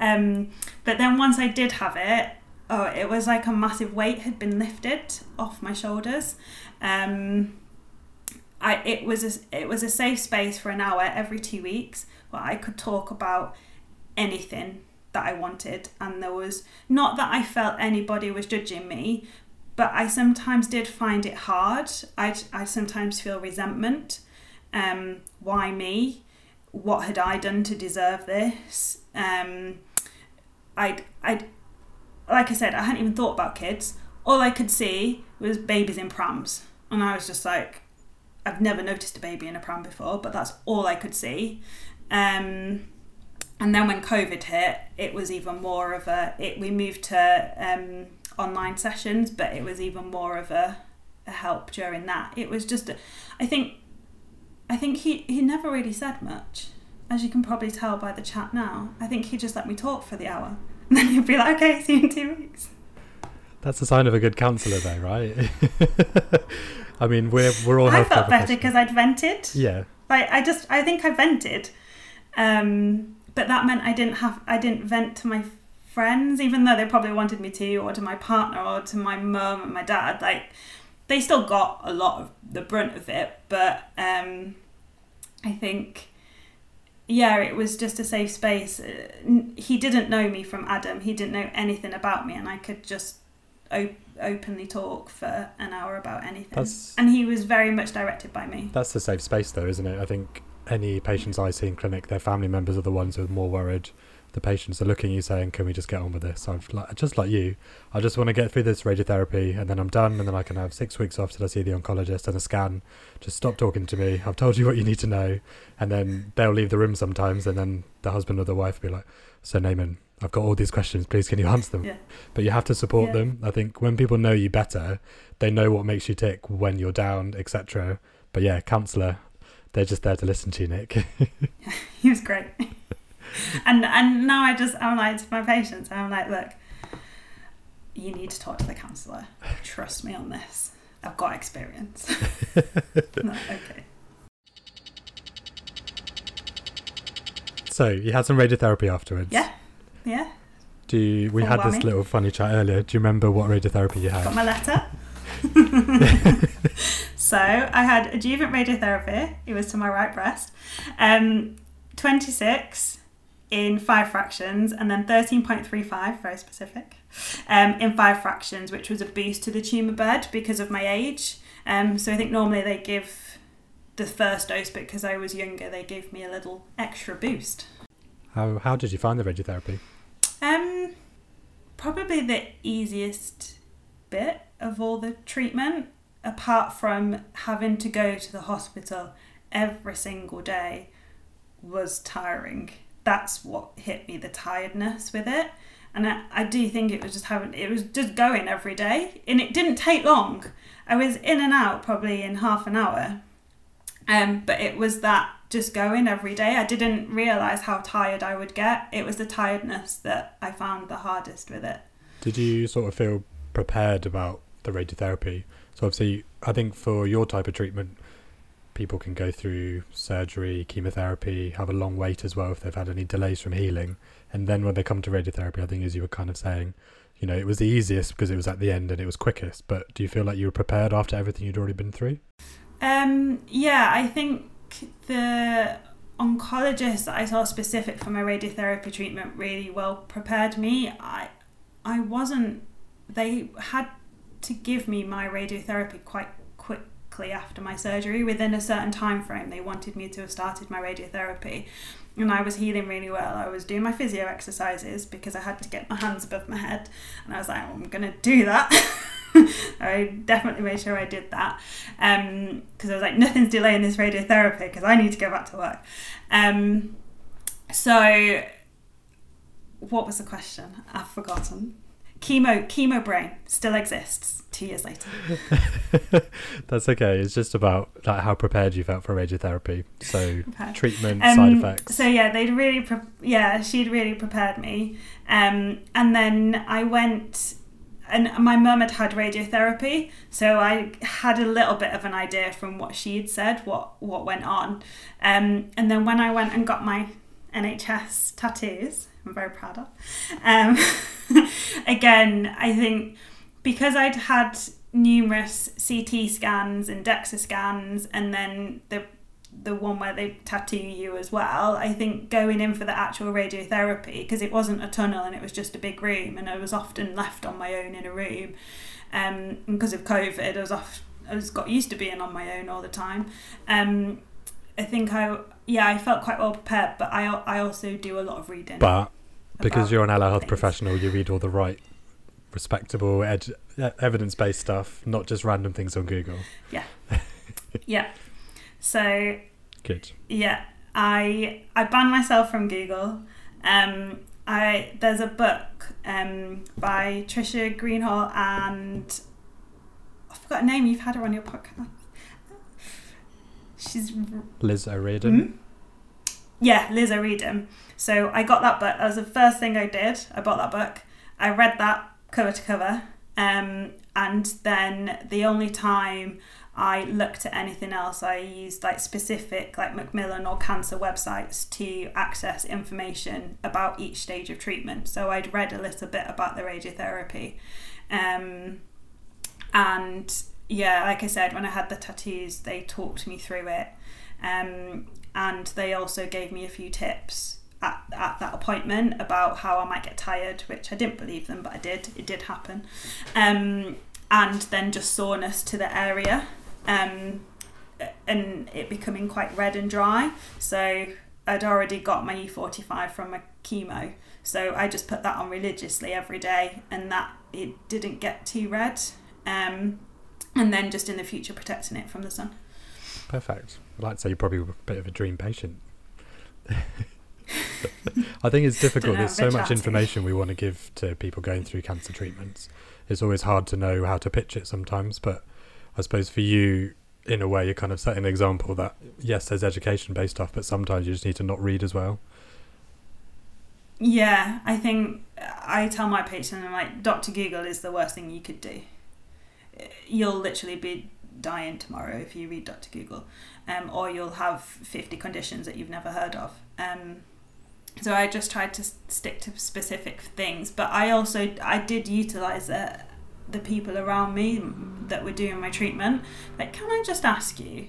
Um, but then once I did have it, oh, it was like a massive weight had been lifted off my shoulders. Um, I it was a, it was a safe space for an hour every two weeks where I could talk about anything that I wanted, and there was not that I felt anybody was judging me, but I sometimes did find it hard. I I sometimes feel resentment. Um, why me? What had I done to deserve this? Um, I'd I'd like I said, I hadn't even thought about kids. All I could see was babies in prams. And I was just like, I've never noticed a baby in a pram before, but that's all I could see. Um, and then when COVID hit, it was even more of a. It we moved to um, online sessions, but it was even more of a, a help during that. It was just, a, I think, I think he he never really said much, as you can probably tell by the chat now. I think he just let me talk for the hour, and [laughs] then you'd be like, "Okay, see you in two weeks." That's a sign of a good counsellor, though, right? [laughs] I mean, we're we're all. I felt better because I'd vented. Yeah, Like I just, I think I vented, um, but that meant I didn't have, I didn't vent to my friends, even though they probably wanted me to, or to my partner, or to my mum and my dad. Like they still got a lot of the brunt of it, but um, I think. Yeah, it was just a safe space. Uh, He didn't know me from Adam. He didn't know anything about me, and I could just op- openly talk for an hour about anything. That's- and he was very much directed by me. that's the safe space, though, isn't it? I think any patients I see in clinic, their family members are the ones who are more worried. The patients are looking at you saying, "Can we just get on with this?" I'm like, just like you, I just want to get through this radiotherapy, and then I'm done, and then I can have six weeks off till I see the oncologist and a scan. Just stop talking to me. I've told you what you need to know, and then they'll leave the room sometimes, and then the husband or the wife will be like, "So Naman, I've got all these questions. Please, can you answer them?" Yeah. But you have to support Yeah. them. I think when people know you better, they know what makes you tick when you're down, etc. But yeah, counsellor, they're just there to listen to you, Nick. [laughs] [laughs] he was great. [laughs] and and now I just I'm like to my patients, I'm like, look, you need to talk to the counsellor. Trust me on this. I've got experience. [laughs] No, okay. so you had some radiotherapy afterwards. Yeah. Yeah. Do you, we had this little funny chat earlier? Do you remember what radiotherapy you had? Got my letter. [laughs] so I had adjuvant radiotherapy. It was to my right breast. Um, 26 in five fractions, and then 13.35, very specific, um, in five fractions, which was a boost to the tumour bed because of my age. Um, so I think normally they give the first dose, but because I was younger, they gave me a little extra boost. How how did you find the radiotherapy? Um, probably the easiest bit of all the treatment, apart from having to go to the hospital every single day, was tiring. That's what hit me the tiredness with it. And I, I do think it was just having, it was just going every day. And it didn't take long. I was in and out probably in half an hour. Um, but it was that just going every day. I didn't realize how tired I would get. It was the tiredness that I found the hardest with it. Did you sort of feel prepared about the radiotherapy? So obviously, I think for your type of treatment, people can go through surgery, chemotherapy, have a long wait as well if they've had any delays from healing, and then when they come to radiotherapy, I think as you were kind of saying, you know, it was the easiest because it was at the end and it was quickest. But do you feel like you were prepared after everything you'd already been through? Um, yeah, I think the oncologist that I saw specific for my radiotherapy treatment really well prepared me. I I wasn't they had to give me my radiotherapy quite after my surgery within a certain time frame they wanted me to have started my radiotherapy and I was healing really well. I was doing my physio exercises because I had to get my hands above my head, and I was like, I'm gonna do that. [laughs] I definitely made sure I did that because um, I was like, nothing's delaying this radiotherapy because I need to go back to work. Um, so, what was the question? I've forgotten. Chemo, chemo brain still exists two years later. [laughs] That's okay. It's just about like how prepared you felt for radiotherapy. So okay. treatment, um, side effects. So yeah, they'd really, pre- yeah, she'd really prepared me. Um, and then I went and my mum had had radiotherapy, so I had a little bit of an idea from what she had said, what what went on. Um, and then when I went and got my NHS tattoos, I'm very proud of. Um, [laughs] again, I think because I'd had numerous CT scans and DEXA scans, and then the the one where they tattoo you as well. I think going in for the actual radiotherapy because it wasn't a tunnel and it was just a big room, and I was often left on my own in a room. Um, because of COVID, I was off. I was got used to being on my own all the time. Um, I think I yeah I felt quite well prepared, but I I also do a lot of reading. But because you're an allied health professional, you read all the right, respectable, ed- evidence based stuff, not just random things on Google. Yeah. [laughs] yeah. So. Good. Yeah, I I banned myself from Google. Um, I there's a book um by Trisha Greenhalgh and I forgot her name. You've had her on your podcast. She's Liz O'Riordan. Hmm? Yeah, Liz O'Riordan. So I got that book. That was the first thing I did. I bought that book. I read that cover to cover. Um, and then the only time I looked at anything else, I used like specific, like Macmillan or cancer websites to access information about each stage of treatment. So I'd read a little bit about the radiotherapy. Um, and yeah, like I said, when I had the tattoos, they talked me through it. Um, and they also gave me a few tips at, at that appointment about how I might get tired, which I didn't believe them, but I did. It did happen. Um, and then just soreness to the area um, and it becoming quite red and dry. So I'd already got my E45 from my chemo. So I just put that on religiously every day and that it didn't get too red. Um, and then just in the future protecting it from the sun. Perfect. I'd like to say you're probably a bit of a dream patient. [laughs] I think it's difficult. There's so much information we want to give to people going through cancer treatments. It's always hard to know how to pitch it sometimes, but I suppose for you, in a way, you're kind of setting an example that yes, there's education based stuff, but sometimes you just need to not read as well. Yeah, I think I tell my patients, I'm like, Dr. Google is the worst thing you could do. You'll literally be dying tomorrow if you read Dr. Google, um, or you'll have 50 conditions that you've never heard of. Um, so I just tried to stick to specific things, but I also I did utilize the the people around me that were doing my treatment. Like, can I just ask you?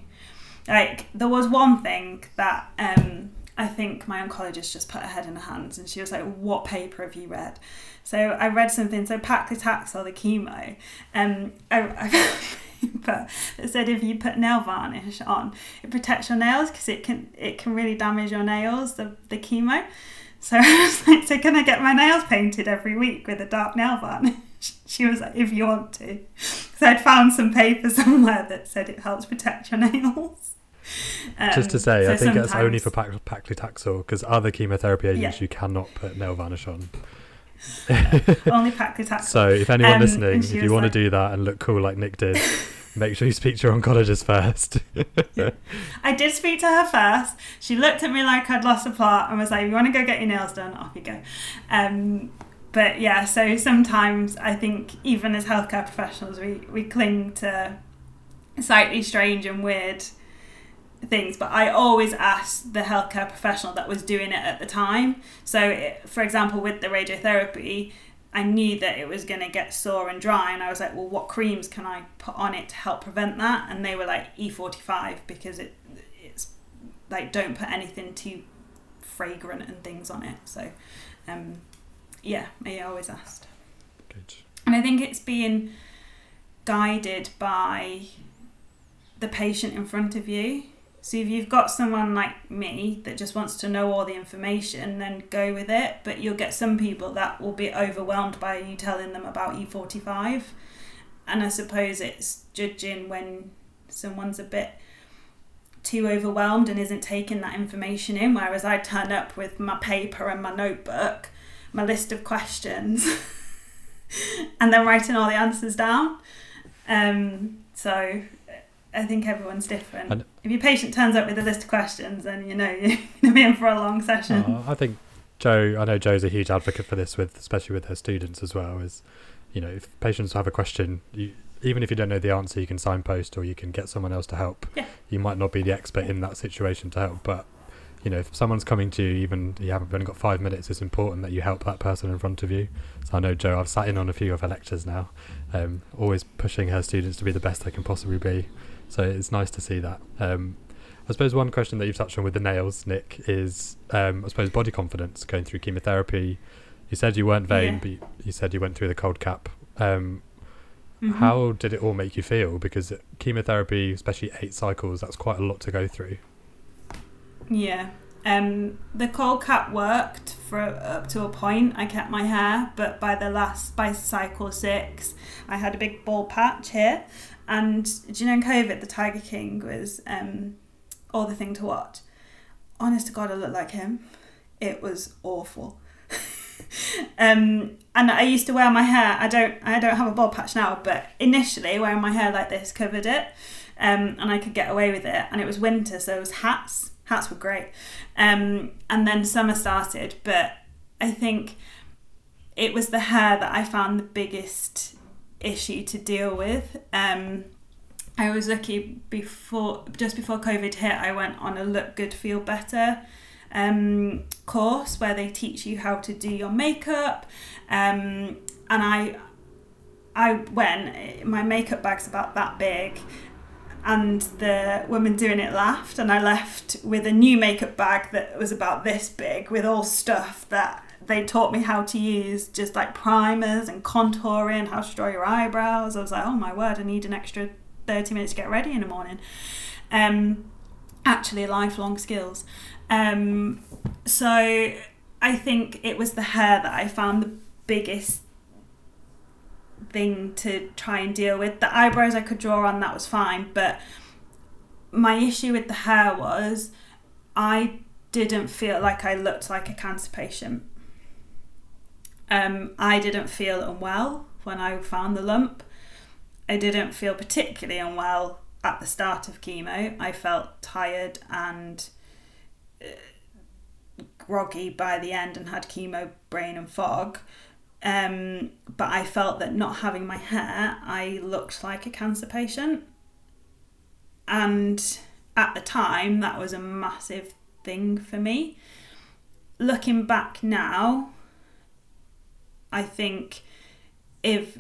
Like, there was one thing that um, I think my oncologist just put her head in her hands, and she was like, "What paper have you read?" So I read something. So paclitaxel, the chemo, um, I, I [laughs] [laughs] but it said if you put nail varnish on, it protects your nails because it can it can really damage your nails. The the chemo. So [laughs] I was like, so can I get my nails painted every week with a dark nail varnish? [laughs] She was like, if you want to. So I'd found some paper somewhere that said it helps protect your nails. Um, Just to um, say, so I think that's only for pac- paclitaxel because other chemotherapy agents yeah. you cannot put nail varnish on. Only paclitaxel. So if anyone um, listening, if you want like, to do that and look cool like Nick did, make sure you speak to your oncologist first. [laughs] I did speak to her first. She looked at me like I'd lost a plot and was like, "You want to go get your nails done? Off you go." Um, but yeah, so sometimes I think even as healthcare professionals, we, we cling to slightly strange and weird things. But I always asked the healthcare professional that was doing it at the time. So, it, for example, with the radiotherapy, I knew that it was going to get sore and dry, and I was like, well, what creams can I put on it to help prevent that? And they were like E45 because it it's like don't put anything too fragrant and things on it. So, um, yeah, I always asked. Good. And I think it's being guided by the patient in front of you. So if you've got someone like me that just wants to know all the information, then go with it. But you'll get some people that will be overwhelmed by you telling them about E45. And I suppose it's judging when someone's a bit too overwhelmed and isn't taking that information in. Whereas I turn up with my paper and my notebook, my list of questions, [laughs] and then writing all the answers down. Um, so I think everyone's different. And- if your patient turns up with a list of questions, then you know [laughs] you're going to be in for a long session. Uh, I think Joe. I know Joe's a huge advocate for this, with especially with her students as well. Is you know if patients have a question, you, even if you don't know the answer, you can signpost or you can get someone else to help. Yeah. You might not be the expert in that situation to help, but you know if someone's coming to you, even you haven't only got five minutes, it's important that you help that person in front of you. So I know Joe. I've sat in on a few of her lectures now, um, always pushing her students to be the best they can possibly be. So it's nice to see that. Um, I suppose one question that you've touched on with the nails, Nick, is um, I suppose body confidence going through chemotherapy. You said you weren't vain, Yeah. but you- you said you went through the cold cap. Um, Mhm. How did it all make you feel? Because chemotherapy, especially eight cycles, that's quite a lot to go through. Yeah. Um, the cold cap worked for up to a point. I kept my hair, but by the last by cycle six, I had a big bald patch here. And do you know in COVID, the Tiger King was um, all the thing to watch. Honest to God, I looked like him. It was awful. [laughs] um, and I used to wear my hair. I don't. I don't have a bald patch now, but initially wearing my hair like this covered it, um, and I could get away with it. And it was winter, so it was hats. Hats were great. Um, and then summer started, but I think it was the hair that I found the biggest issue to deal with. Um, I was lucky before, just before COVID hit, I went on a Look Good, Feel Better um, course where they teach you how to do your makeup. Um, and I, I went, my makeup bag's about that big. And the woman doing it laughed, and I left with a new makeup bag that was about this big with all stuff that they taught me how to use, just like primers and contouring, how to draw your eyebrows. I was like, oh my word, I need an extra 30 minutes to get ready in the morning. Um, actually, lifelong skills. Um, so I think it was the hair that I found the biggest thing to try and deal with. The eyebrows I could draw on, that was fine, but my issue with the hair was I didn't feel like I looked like a cancer patient. Um, I didn't feel unwell when I found the lump. I didn't feel particularly unwell at the start of chemo. I felt tired and uh, groggy by the end and had chemo brain and fog. Um, but I felt that not having my hair, I looked like a cancer patient. And at the time, that was a massive thing for me. Looking back now, I think if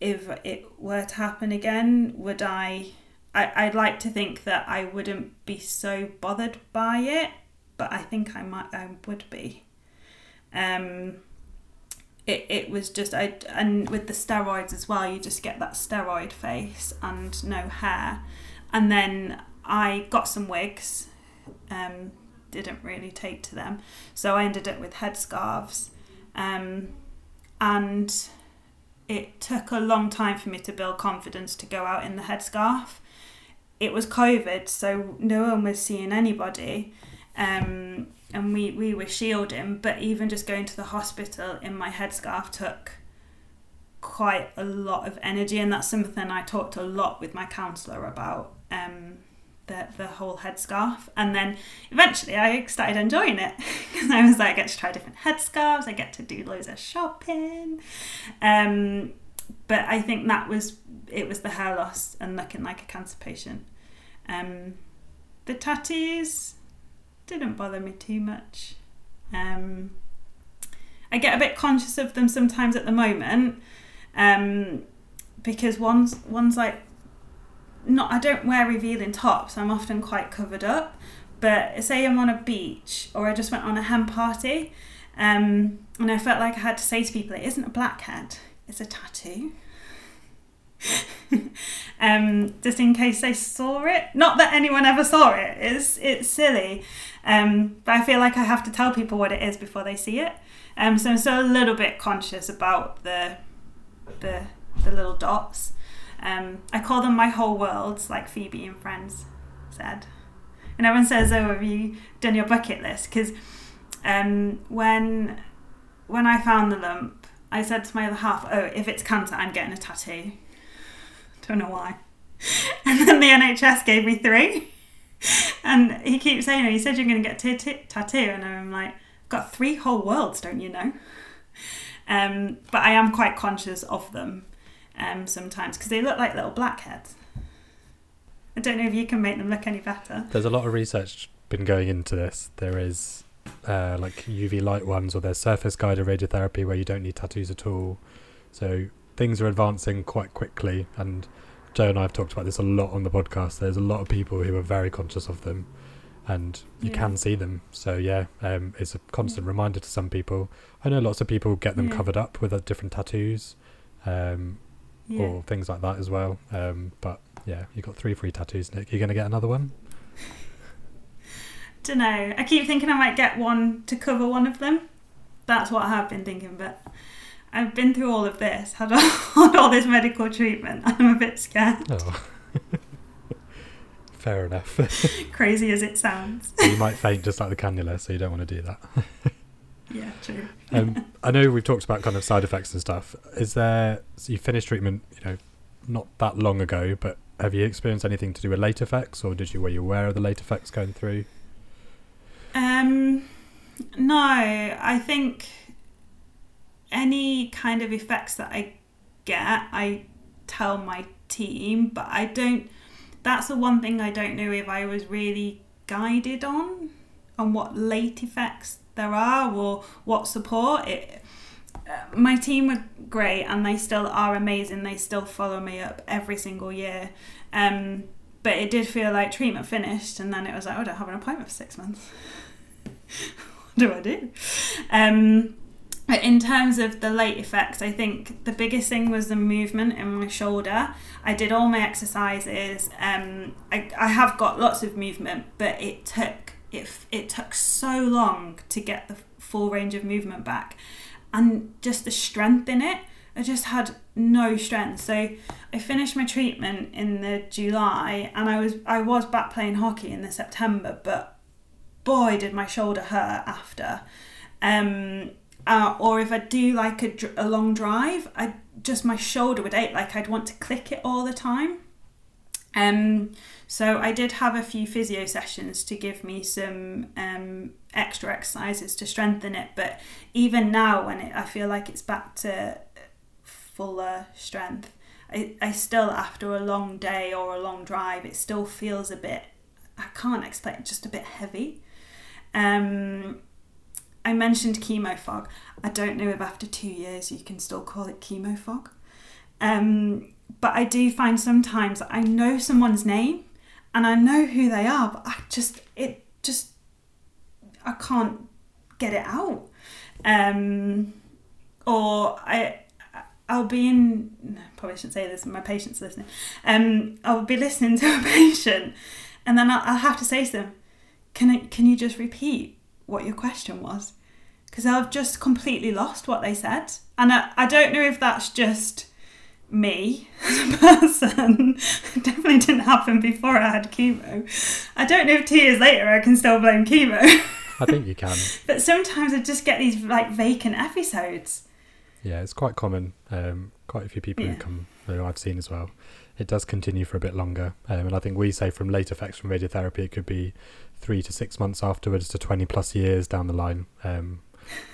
if it were to happen again, would I, I I'd like to think that I wouldn't be so bothered by it, but I think I might I would be. Um it, it was just I and with the steroids as well, you just get that steroid face and no hair. And then I got some wigs, um, didn't really take to them. So I ended up with headscarves. Um, and it took a long time for me to build confidence to go out in the headscarf. It was COVID, so no one was seeing anybody. Um, and we, we were shielding, but even just going to the hospital in my headscarf took quite a lot of energy, and that's something I talked a lot with my counsellor about. Um, the, the whole headscarf. And then eventually I started enjoying it [laughs] because I was like, I get to try different headscarves, I get to do loads of shopping. Um, but I think that was it was the hair loss and looking like a cancer patient. Um, the tattoos didn't bother me too much. Um, I get a bit conscious of them sometimes at the moment um, because one's one's like not I don't wear revealing tops. I'm often quite covered up. But say I'm on a beach or I just went on a hen party, um, and I felt like I had to say to people, it isn't a blackhead, it's a tattoo. [laughs] um, just in case they saw it. Not that anyone ever saw it. It's it's silly, um, but I feel like I have to tell people what it is before they see it. Um, so I'm still a little bit conscious about the the the little dots. Um, I call them my whole worlds, like Phoebe and Friends said. And everyone says, "Oh, have you done your bucket list?" Because um, when when I found the lump, I said to my other half, "Oh, if it's cancer, I'm getting a tattoo." Don't know why. [laughs] And then the NHS gave me three. And he keeps saying, "He said you're going to get a tattoo," and I'm like, got three whole worlds, don't you know?" Um, but I am quite conscious of them um, sometimes because they look like little blackheads. I don't know if you can make them look any better. There's a lot of research been going into this. There is uh, like UV light ones, or there's surface guided radiotherapy where you don't need tattoos at all. So things are advancing quite quickly, and Joe and I have talked about this a lot on the podcast. There's a lot of people who are very conscious of them, and you Yeah. can see them. So yeah, um, it's a constant reminder to some people. I know lots of people get them Yeah. covered up with uh, different tattoos. Um, Yeah. or things like that as well. Um, but yeah, you got three free tattoos, Nick. You're gonna get another one? [laughs] Don't know. I keep thinking I might get one to cover one of them. That's what I have been thinking, but I've been through all of this, had [laughs] all, all this medical treatment. I'm a bit scared, Oh, [laughs] fair enough. crazy as it sounds. you might faint just like the cannula, so you don't want to do that. Yeah, true. [laughs] Um, I know we've talked about kind of side effects and stuff. Is there? So you finished treatment, you know, not that long ago, but have you experienced anything to do with late effects, or did you were you aware of the late effects going through? Um, no, I think any kind of effects that I get, I tell my team, but I don't. That's the one thing I don't know if I was really guided on, on what late effects there are or what support. It, my team were great and they still are amazing. They still follow me up every single year. Um, but it did feel like treatment finished, and then it was like, oh, I don't have an appointment for six months. [laughs] what do I do? Um, in terms of the late effects, I think the biggest thing was the movement in my shoulder. I did all my exercises. Um, I, I have got lots of movement, but it took it, it took so long to get the full range of movement back, and just the strength in it. I just had no strength. So I finished my treatment in the July, and I was I was back playing hockey in the September, but boy did my shoulder hurt after. Um, uh, or if I do like a, a long drive, I just my shoulder would ache like I'd want to click it all the time. Um, so I did have a few physio sessions to give me some um, extra exercises to strengthen it. But even now, when it, I feel like it's back to fuller strength, I, I still after a long day or a long drive, it still feels a bit. I can't explain, just a bit heavy. Um, I mentioned chemo fog. I don't know if after two years you can still call it chemo fog. Um, but I do find sometimes I know someone's name and I know who they are, but I just, it just, I can't get it out. Um, or I, I'll be in, probably shouldn't say this, my patient's listening. Um, I'll be listening to a [laughs] patient and then I'll, I'll have to say to them, can, I, can you just repeat what your question was? Because I've just completely lost what they said. And I, I don't know if that's just me as a [laughs] person. it definitely didn't happen before I had chemo. I don't know if two years later I can still blame chemo. [laughs] I think you can. but sometimes I just get these like vacant episodes. Yeah, it's quite common. Um, quite a few people Yeah. who come who I've seen as well, it does continue for a bit longer. Um, and I think we say from late effects from radiotherapy, it could be three to six months afterwards to 20 plus years down the line. Um,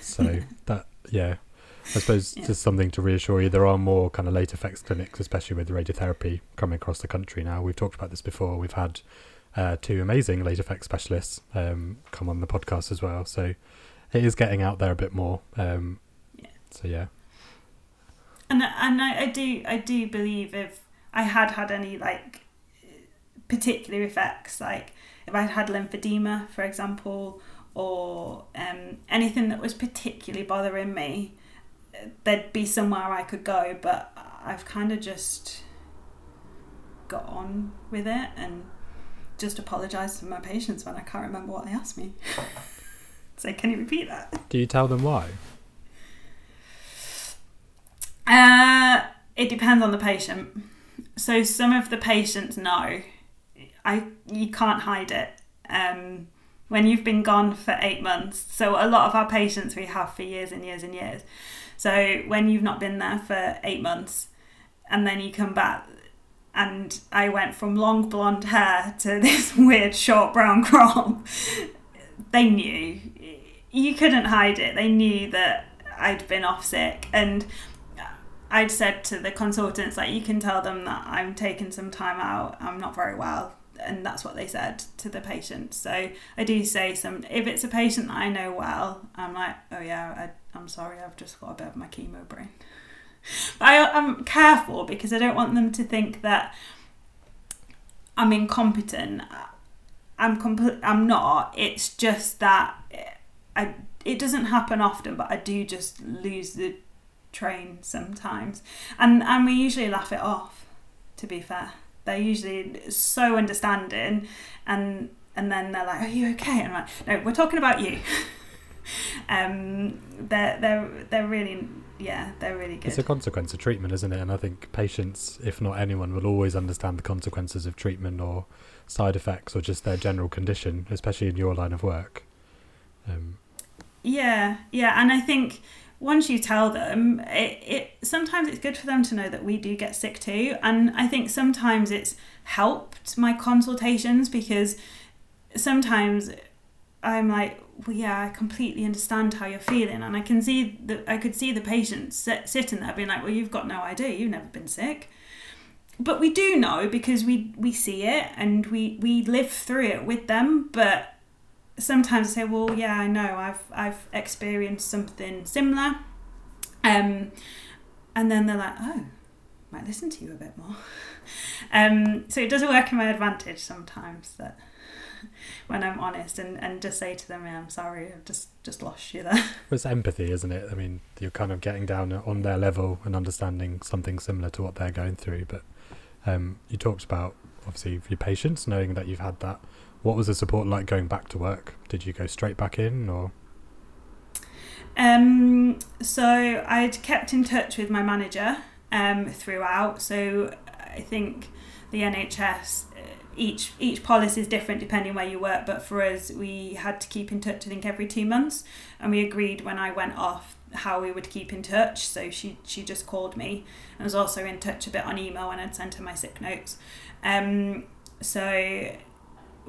so [laughs] that, yeah, I suppose Yeah. just something to reassure you. There are more kind of late effects clinics, especially with radiotherapy coming across the country now. We've talked about this before. We've had uh, two amazing late effects specialists um, come on the podcast as well. So it is getting out there a bit more. Um, Yeah. So yeah, And and I, I do I do believe if I had had any like particular effects, like if I had had lymphedema, for example, or um, anything that was particularly bothering me, there'd be somewhere I could go. But I've kind of just got on with it and just apologised to my patients when I can't remember what they asked me. [laughs] so can you repeat that? do you tell them why? Uh, it depends on the patient. So some of the patients know. I you can't hide it. Um, when you've been gone for eight months, so a lot of our patients we have for years and years and years. So when you've not been there for eight months, and then you come back, and I went from long blonde hair to [laughs] this weird short brown crop. They knew. You couldn't hide it. They knew that I'd been off sick, and I'd said to the consultants like you can tell them that I'm taking some time out I'm not very well and that's what they said to the patient. So I do say some if it's a patient that I know well I'm like oh yeah I, I'm sorry I've just got a bit of my chemo brain. But I, I'm careful because I don't want them to think that I'm incompetent. I'm complete I'm not. It's just that I it doesn't happen often but I do just lose the train sometimes. And and we usually laugh it off to be fair they're usually so understanding and and then they're like are you okay and I'm like no we're talking about you [laughs] um they're they're they're really yeah they're really good It's a consequence of treatment, isn't it? And I think patients, if not anyone, will always understand the consequences of treatment or side effects or just their general condition, especially in your line of work. Um, Yeah, yeah, and I think once you tell them, it, it sometimes it's good for them to know that we do get sick too, and I think sometimes it's helped my consultations because sometimes I'm like, well, yeah, I completely understand how you're feeling, and I can see that I could see the patient sit, sitting there being like, well, you've got no idea, you've never been sick. But we do know because we we see it and we we live through it with them, but sometimes I say, well, yeah, I know, I've I've experienced something similar, um, and then they're like, oh, might listen to you a bit more. [laughs] Um, so it does work in my advantage sometimes that [laughs] when I'm honest and, and just say to them, yeah, I'm sorry, I've just just lost you there. [laughs] it's empathy, isn't it? I mean, you're kind of getting down on their level and understanding something similar to what they're going through. But um, you talked about obviously your patients knowing that you've had that. What was the support like going back to work? Did you go straight back in, or Um, so I'd kept in touch with my manager um, throughout. So I think the NHS, uh, each each policy is different depending where you work. But for us, we had to keep in touch. I think every two months, and we agreed when I went off how we would keep in touch. So she she just called me. I was also in touch a bit on email and I'd sent her my sick notes. Um, so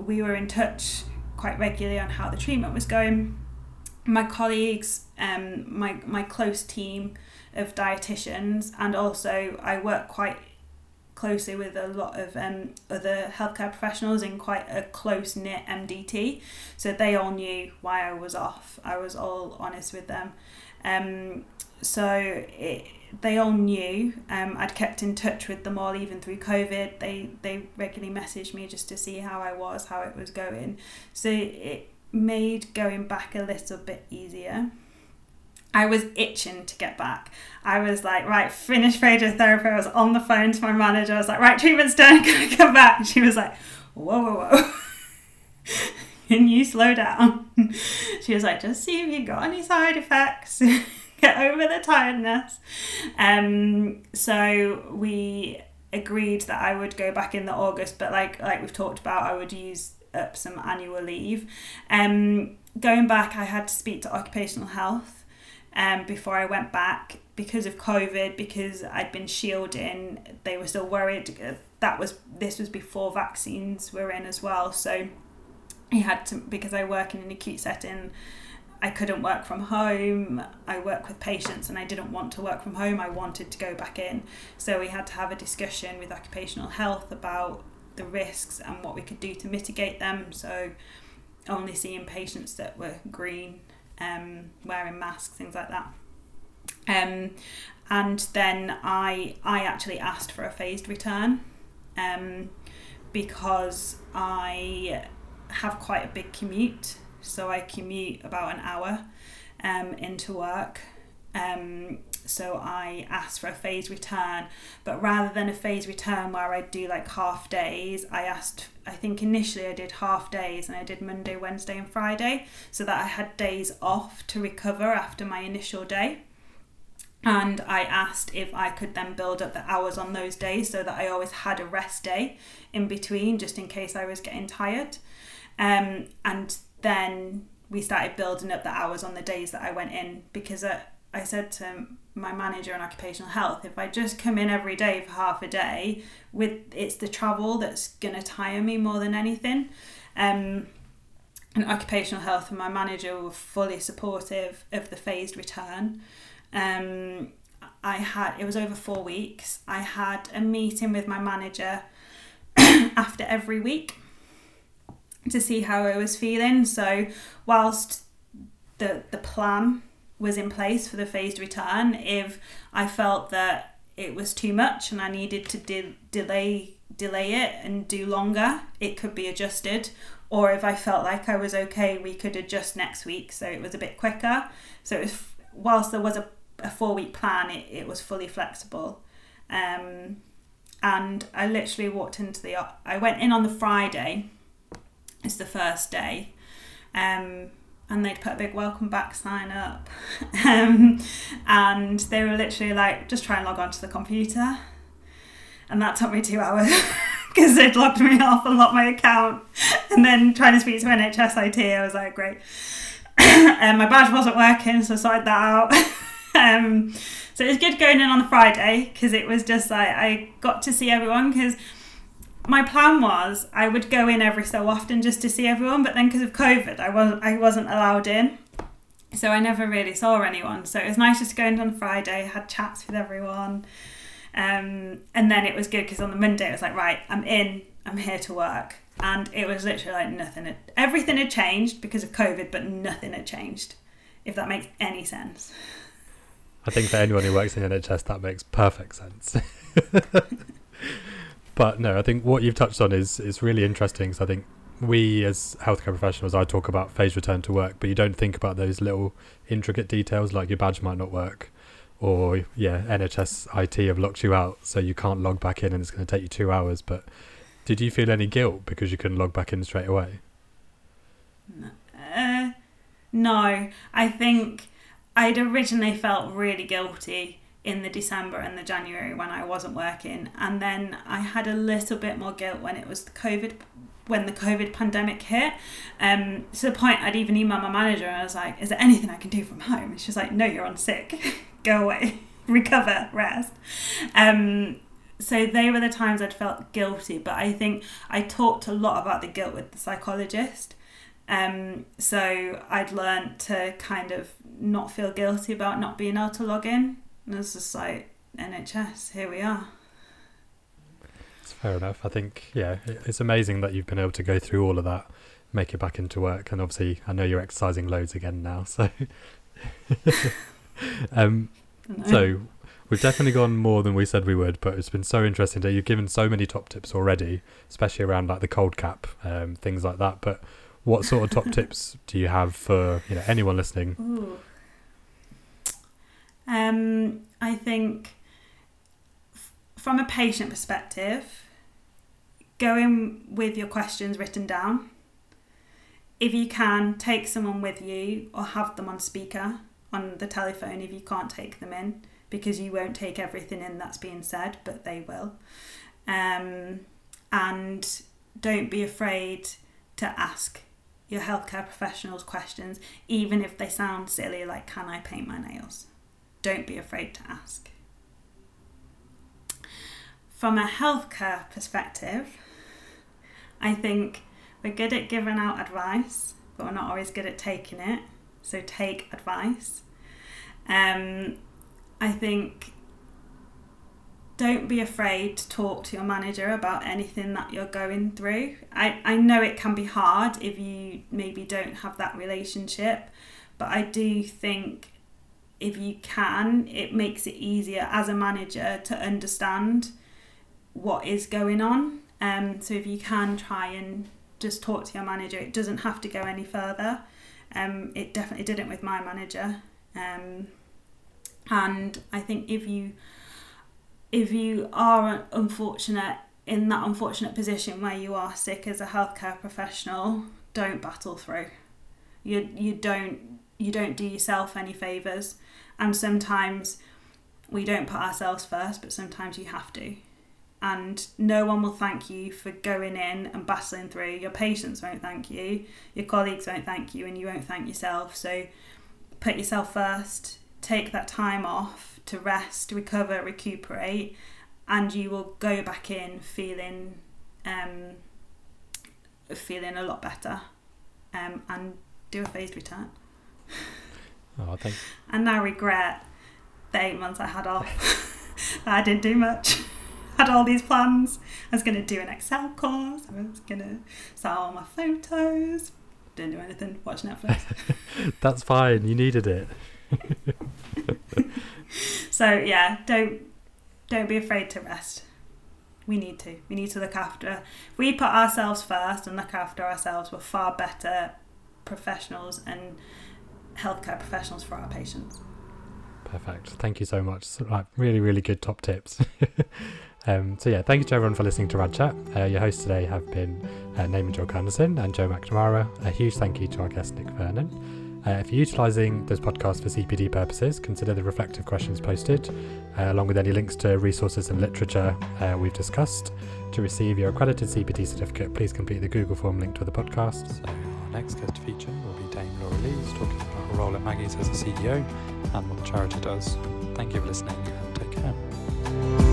we were in touch quite regularly on how the treatment was going my colleagues, um, my my close team of dietitians, and also I work quite closely with a lot of um, other healthcare professionals in quite a close knit MDT. So they all knew why I was off. I was all honest with them. Um, so it, they all knew. Um, I'd kept in touch with them all even through COVID. They they regularly messaged me just to see how I was, how it was going. So it made going back a little bit easier. I was itching to get back. I was like, right, finish radiotherapy. I was on the phone to my manager. I was like, right, treatment's done. [laughs] Can I come back? She was like, whoa, whoa, whoa. [laughs] Can you slow down? [laughs] She was like, just see if you got any side effects. Get over the tiredness. Um, so we agreed that I would go back in the August, but like like we've talked about, I would use up some annual leave. Um, going back, I had to speak to occupational health um, before I went back. because of COVID, because I'd been shielding, they were still worried. That was this was before vaccines were in as well. So he had to because I work in an acute setting. I couldn't work from home. I work with patients and I didn't want to work from home. I wanted to go back in. So we had to have a discussion with occupational health about the risks and what we could do to mitigate them. So only seeing patients that were green, um, wearing masks, things like that. Um, and then I I actually asked for a phased return um, because I have quite a big commute. So I commute about an hour um, into work. Um, so I asked for a phased return, but rather than a phased return where I do like half days, I asked. I think initially I did half days and I did Monday, Wednesday, and Friday, so that I had days off to recover after my initial day and I asked if I could then build up the hours on those days so that I always had a rest day in between just in case I was getting tired. Um, and then we started building up the hours on the days that I went in because I, I said to my manager in occupational health, if I just come in every day for half a day, with it's the travel that's gonna tire me more than anything. Um, and occupational health and my manager were fully supportive of the phased return. Um, I had it was over four weeks. I had a meeting with my manager [clears throat] after every week to see how I was feeling. So whilst the the plan was in place for the phased return, if I felt that it was too much and I needed to de- delay delay it and do longer, it could be adjusted. Or if I felt like I was okay, we could adjust next week so it was a bit quicker. So was, whilst there was a a four week plan, it, it was fully flexible. Um, and I literally walked into the, I went in on the Friday, it's the first day. Um, and they'd put a big welcome back sign up. [laughs] um, and they were literally like, just try and log on to the computer. And that took me two hours [laughs] because they'd logged me off and locked my account. And then trying to speak to NHS IT, I was like, great. and [coughs] my badge wasn't working, so I sorted that out. [laughs] um, so it was good going in on the Friday because it was just like I got to see everyone because my plan was I would go in every so often just to see everyone, but then because of COVID, I wasn't I wasn't allowed in, so I never really saw anyone. So it was nice just to go in on Friday, had chats with everyone, um, and then it was good because on the Monday it was like right, I'm in, I'm here to work, and it was literally like nothing. Had, everything had changed because of COVID, but nothing had changed. If that makes any sense. I think for anyone who works in NHS, that makes perfect sense. [laughs] but no, I think what you've touched on is is really interesting. Because I think we as healthcare professionals, I talk about phased return to work, but you don't think about those little intricate details like your badge might not work, or yeah, NHS IT have locked you out, so you can't log back in, and it's going to take you two hours. But did you feel any guilt because you couldn't log back in straight away? Uh, no, I think I'd originally felt really guilty in the December and the January when I wasn't working, and then I had a little bit more guilt when it was the COVID when the COVID pandemic hit. Um, to the point I'd even email my manager and I was like, "Is there anything I can do from home?" And she's like, "No, you're on sick. [laughs] Go away, [laughs] recover, rest." Um, so they were the times I'd felt guilty, but I think I talked a lot about the guilt with the psychologist. Um, so I'd learned to kind of not feel guilty about not being able to log in. And it's just like NHS, here we are. It's fair enough. I think yeah, it's amazing that you've been able to go through all of that, make it back into work, and obviously I know you're exercising loads again now. [laughs] So, [laughs] um, so we've definitely gone more than we said we would, but it's been so interesting. That you've given so many top tips already, especially around like the cold cap, um, things like that. But what sort of top [laughs] tips do you have for you know anyone listening? Ooh. Um, I think f- from a patient perspective, go in with your questions written down. If you can, take someone with you or have them on speaker on the telephone if you can't take them in because you won't take everything in that's being said, but they will. Um, and don't be afraid to ask your healthcare professionals questions, even if they sound silly, like, Can I paint my nails? Don't be afraid to ask. From a healthcare perspective, I think we're good at giving out advice, but we're not always good at taking it. So take advice. Um, I think don't be afraid to talk to your manager about anything that you're going through. I, I know it can be hard if you maybe don't have that relationship, but I do think if you can, it makes it easier as a manager to understand what is going on. Um, so if you can try and just talk to your manager, it doesn't have to go any further. Um, it definitely didn't with my manager. Um, and I think if you if you are unfortunate in that unfortunate position where you are sick as a healthcare professional, don't battle through. You you don't you don't do yourself any favors, and sometimes we don't put ourselves first, but sometimes you have to. And no one will thank you for going in and battling through. Your patients won't thank you, your colleagues won't thank you, and you won't thank yourself. So put yourself first, take that time off to rest, recover, recuperate, and you will go back in feeling um, feeling a lot better um, and do a phased return. Oh, thank And now regret the eight months I had off. [laughs] I didn't do much. [laughs] had all these plans. I was going to do an Excel course. I was going to sell all my photos. Didn't do anything. Watch Netflix. [laughs] That's fine. You needed it. so yeah, don't don't be afraid to rest. We need to. We need to look after. If we put ourselves first and look after ourselves, we're far better professionals and healthcare professionals for our patients. Perfect. Thank you so much. Like really, really good top tips. [laughs] um, so yeah, thank you to everyone for listening to Rad Chat. Uh, your hosts today have been uh, Naman Julka-Anderson and Joe McNamara. A huge thank you to our guest Nick Vernon. Uh, if you're utilising this podcast for CPD purposes, consider the reflective questions posted, uh, along with any links to resources and literature uh, we've discussed. To receive your accredited CPD certificate, please complete the Google form linked to the podcast. So our next guest feature role at Maggie's as a CEO and what the charity does. Thank you for listening and take care.